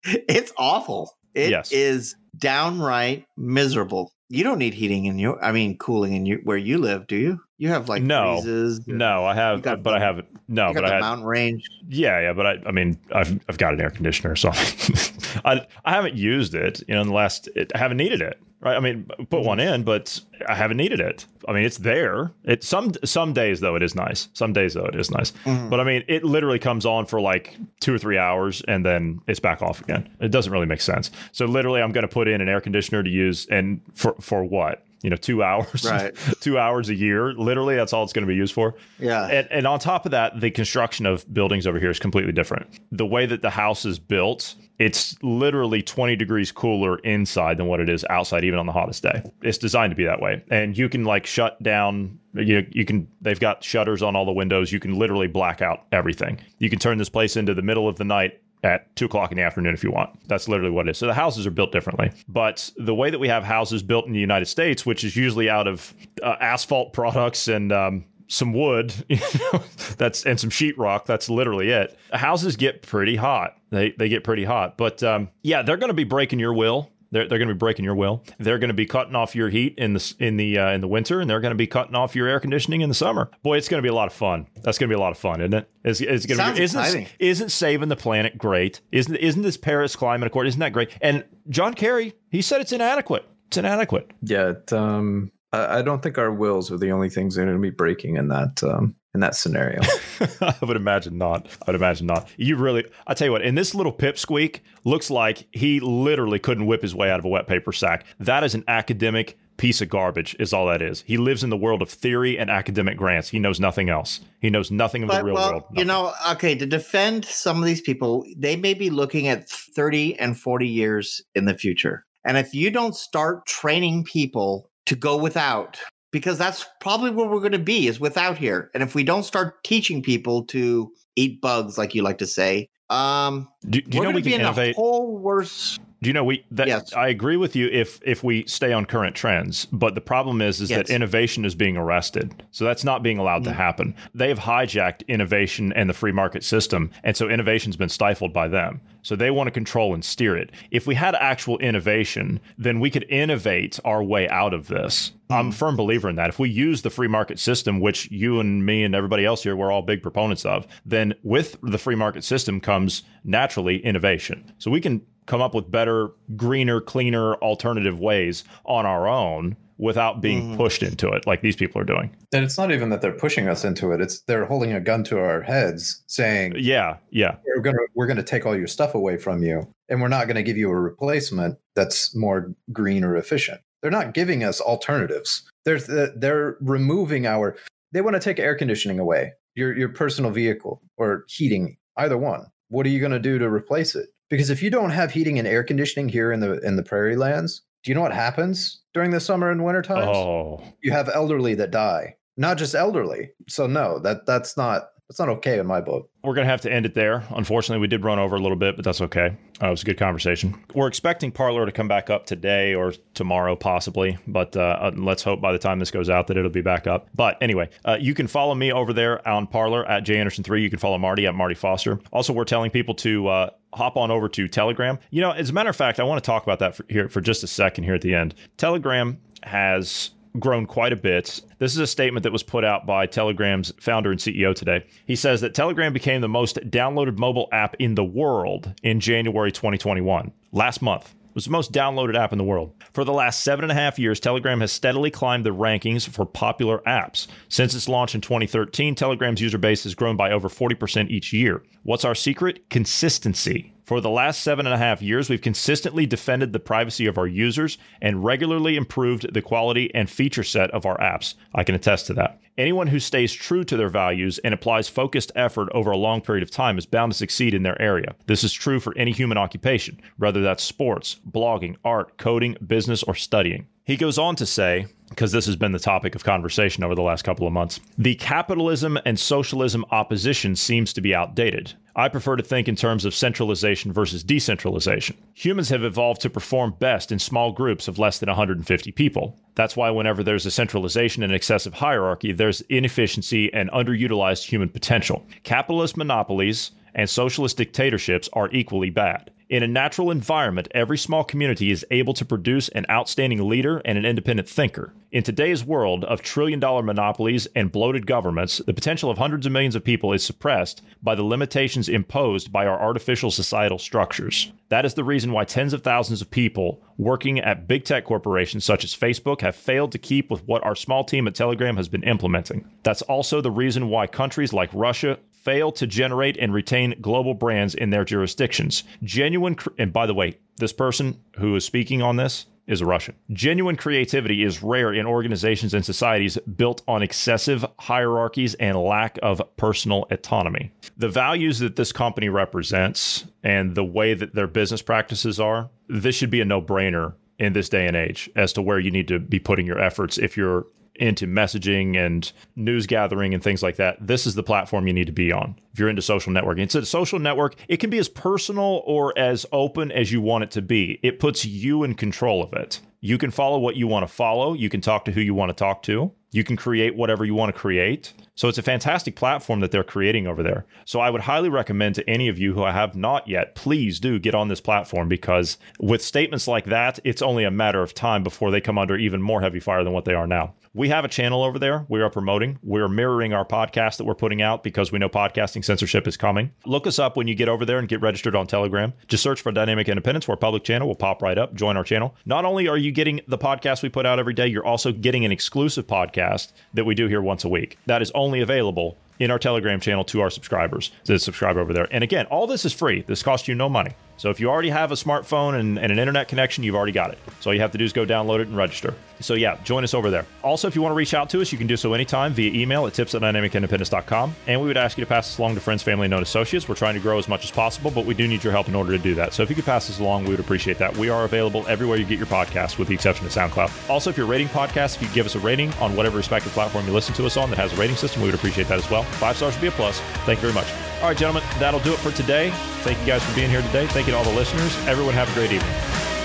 it's awful. It is Yes. downright miserable. You don't need heating in your, I mean, cooling in your where you live, do you? You have like No. breezes. No, I have, got but I haven't. No, but I had. mountain range. Yeah, yeah, but I, I mean, I've, I've got an air conditioner, so I, I haven't used it. You know, in the last, it, I haven't needed it. Right? I mean, put one in, but I haven't needed it. I mean, it's there. It some some days though it is nice. Some days though it is nice. Mhm. But I mean, it literally comes on for like two or three hours and then it's back off again. It doesn't really make sense. So literally, I'm going to put in an air conditioner to use, and for for what? You know, two hours, Right. two hours a year. Literally, that's all it's going to be used for. Yeah. And, and on top of that, the construction of buildings over here is completely different. The way that the house is built, it's literally 20 degrees cooler inside than what it is outside, even on the hottest day. It's designed to be that way. And you can like shut down, you, you can, they've got shutters on all the windows. You can literally black out everything. You can turn this place into the middle of the night at two o'clock in the afternoon if you want. That's literally what it is. So the houses are built differently. But the way that we have houses built in the United States, which is usually out of uh, asphalt products and um, some wood, you know, that's and some sheetrock. That's literally it. Houses get pretty hot. They they get pretty hot. But um, yeah, they're going to be breaking your will. They're, they're going to be breaking your will. They're going to be cutting off your heat in the in the uh, in the winter, and they're going to be cutting off your air conditioning in the summer. Boy, it's going to be a lot of fun. That's going to be a lot of fun, isn't it? It's, it's going to be, isn't, exciting. isn't saving the planet great? Isn't isn't this Paris Climate Accord? Isn't that great? And John Kerry, he said it's inadequate. It's inadequate. Yeah, it, um, I, I don't think our wills are the only things that are going to be breaking in that um, in that scenario. I would imagine not. I would imagine not. You really, I tell you what, in this little pipsqueak, looks like he literally couldn't whip his way out of a wet paper sack. That is an academic piece of garbage, is all that is. He lives in the world of theory and academic grants. He knows nothing else. He knows nothing of the But real well, world. you know, okay, to defend some of these people, they may be looking at 30 and 40 years in the future. And if you don't start training people to go without, because that's probably where we're going to be is without here. And if we don't start teaching people to eat bugs, like you like to say, um, do, do you we're know we can in innovate? a whole worse. Do you know we that Yes. I agree with you if if we stay on current trends, but the problem is is that innovation is being arrested. So that's not being allowed to mm. happen. They have hijacked innovation and the free market system, and so innovation's been stifled by them. So they want to control and steer it. If we had actual innovation, then we could innovate our way out of this. I'm a mm. firm believer in that. If we use the free market system, which you and me and everybody else here, we're all big proponents of, then with the free market system comes naturally innovation. So we can come up with better, greener, cleaner alternative ways on our own without being mm-hmm. pushed into it like these people are doing. and it's not even that they're pushing us into it; it's they're holding a gun to our heads, saying Yeah, yeah. we're gonna we're gonna take all your stuff away from you, and we're not gonna give you a replacement that's more green or efficient. They're not giving us alternatives. They're they're removing our. They want to take air conditioning away, your your personal vehicle or heating, either one. What are you going to do to replace it? Because if you don't have heating and air conditioning here in the in the prairie lands, do you know what happens during the summer and winter times? Oh, You have elderly that die, not just elderly. So no, that that's not that's not okay in my book. we're going to have to end it there. Unfortunately, we did run over a little bit, but that's okay. Uh, it was a good conversation. We're expecting Parler to come back up today or tomorrow, possibly, but uh, uh, let's hope by the time this goes out that it'll be back up. But anyway, uh, you can follow me over there on Parler at Jay Anderson3. You can follow Marty at Marty Foster. Also, we're telling people to uh, hop on over to Telegram. You know, as a matter of fact, I want to talk about that for, here for just a second here at the end. Telegram has grown quite a bit. This is a statement that was put out by Telegram's founder and CEO today. He says that Telegram became the most downloaded mobile app in the world in January 2021, last month. It was the most downloaded app in the world. For the last seven and a half years, Telegram has steadily climbed the rankings for popular apps. Since its launch in 2013, Telegram's user base has grown by over 40% each year. What's our secret? Consistency. For the last seven and a half years, we've consistently defended the privacy of our users and regularly improved the quality and feature set of our apps. I can attest to that. Anyone who stays true to their values and applies focused effort over a long period of time is bound to succeed in their area. This is true for any human occupation, whether that's sports, blogging, art, coding, business, or studying. He goes on to say, because this has been the topic of conversation over the last couple of months, the capitalism and socialism opposition seems to be outdated. I prefer to think in terms of centralization versus decentralization. Humans have evolved to perform best in small groups of less than 150 people. That's why, whenever there's a centralization and excessive hierarchy, there's inefficiency and underutilized human potential. Capitalist monopolies and socialist dictatorships are equally bad. In a natural environment, every small community is able to produce an outstanding leader and an independent thinker. In today's world of trillion dollar monopolies and bloated governments, the potential of hundreds of millions of people is suppressed by the limitations imposed by our artificial societal structures. That is the reason why tens of thousands of people working at big tech corporations such as Facebook have failed to keep with what our small team at Telegram has been implementing. That's also the reason why countries like Russia, fail to generate and retain global brands in their jurisdictions. Genuine, and by the way, this person who is speaking on this is a Russian. Genuine creativity is rare in organizations and societies built on excessive hierarchies and lack of personal autonomy. The values that this company represents and the way that their business practices are, this should be a no brainer in this day and age as to where you need to be putting your efforts if you're into messaging and news gathering and things like that, this is the platform you need to be on. If you're into social networking, it's a social network. It can be as personal or as open as you want it to be. It puts you in control of it. You can follow what you want to follow. You can talk to who you want to talk to. You can create whatever you want to create. So it's a fantastic platform that they're creating over there. So I would highly recommend to any of you who I have not yet, please do get on this platform because with statements like that, it's only a matter of time before they come under even more heavy fire than what they are now. We have a channel over there we are promoting. We're mirroring our podcast that we're putting out because we know podcasting censorship is coming. Look us up when you get over there and get registered on Telegram. Just search for Dynamic Independence. We're a public channel. We'll pop right up. Join our channel. Not only are you getting the podcast we put out every day, you're also getting an exclusive podcast that we do here once a week. That is only available in our Telegram channel to our subscribers to subscribe over there. And again, all this is free. This costs you no money. So if you already have a smartphone and, and, an internet connection, you've already got it. So all you have to do is go download it and register. So yeah, join us over there. Also, if you want to reach out to us, you can do so anytime via email at tips at dynamicindependence.com. And we would ask you to pass this along to friends, family, and known associates. We're trying to grow as much as possible, but we do need your help in order to do that. So if you could pass this along, we would appreciate that. We are available everywhere you get your podcasts, with the exception of SoundCloud. Also, if you're rating podcasts, if you give us a rating on whatever respective platform you listen to us on that has a rating system, we would appreciate that as well. Five stars would be a plus. Thank you very much. All right, gentlemen, that'll do it for today. Thank you guys for being here today. Thank you to all the listeners. Everyone have a great evening.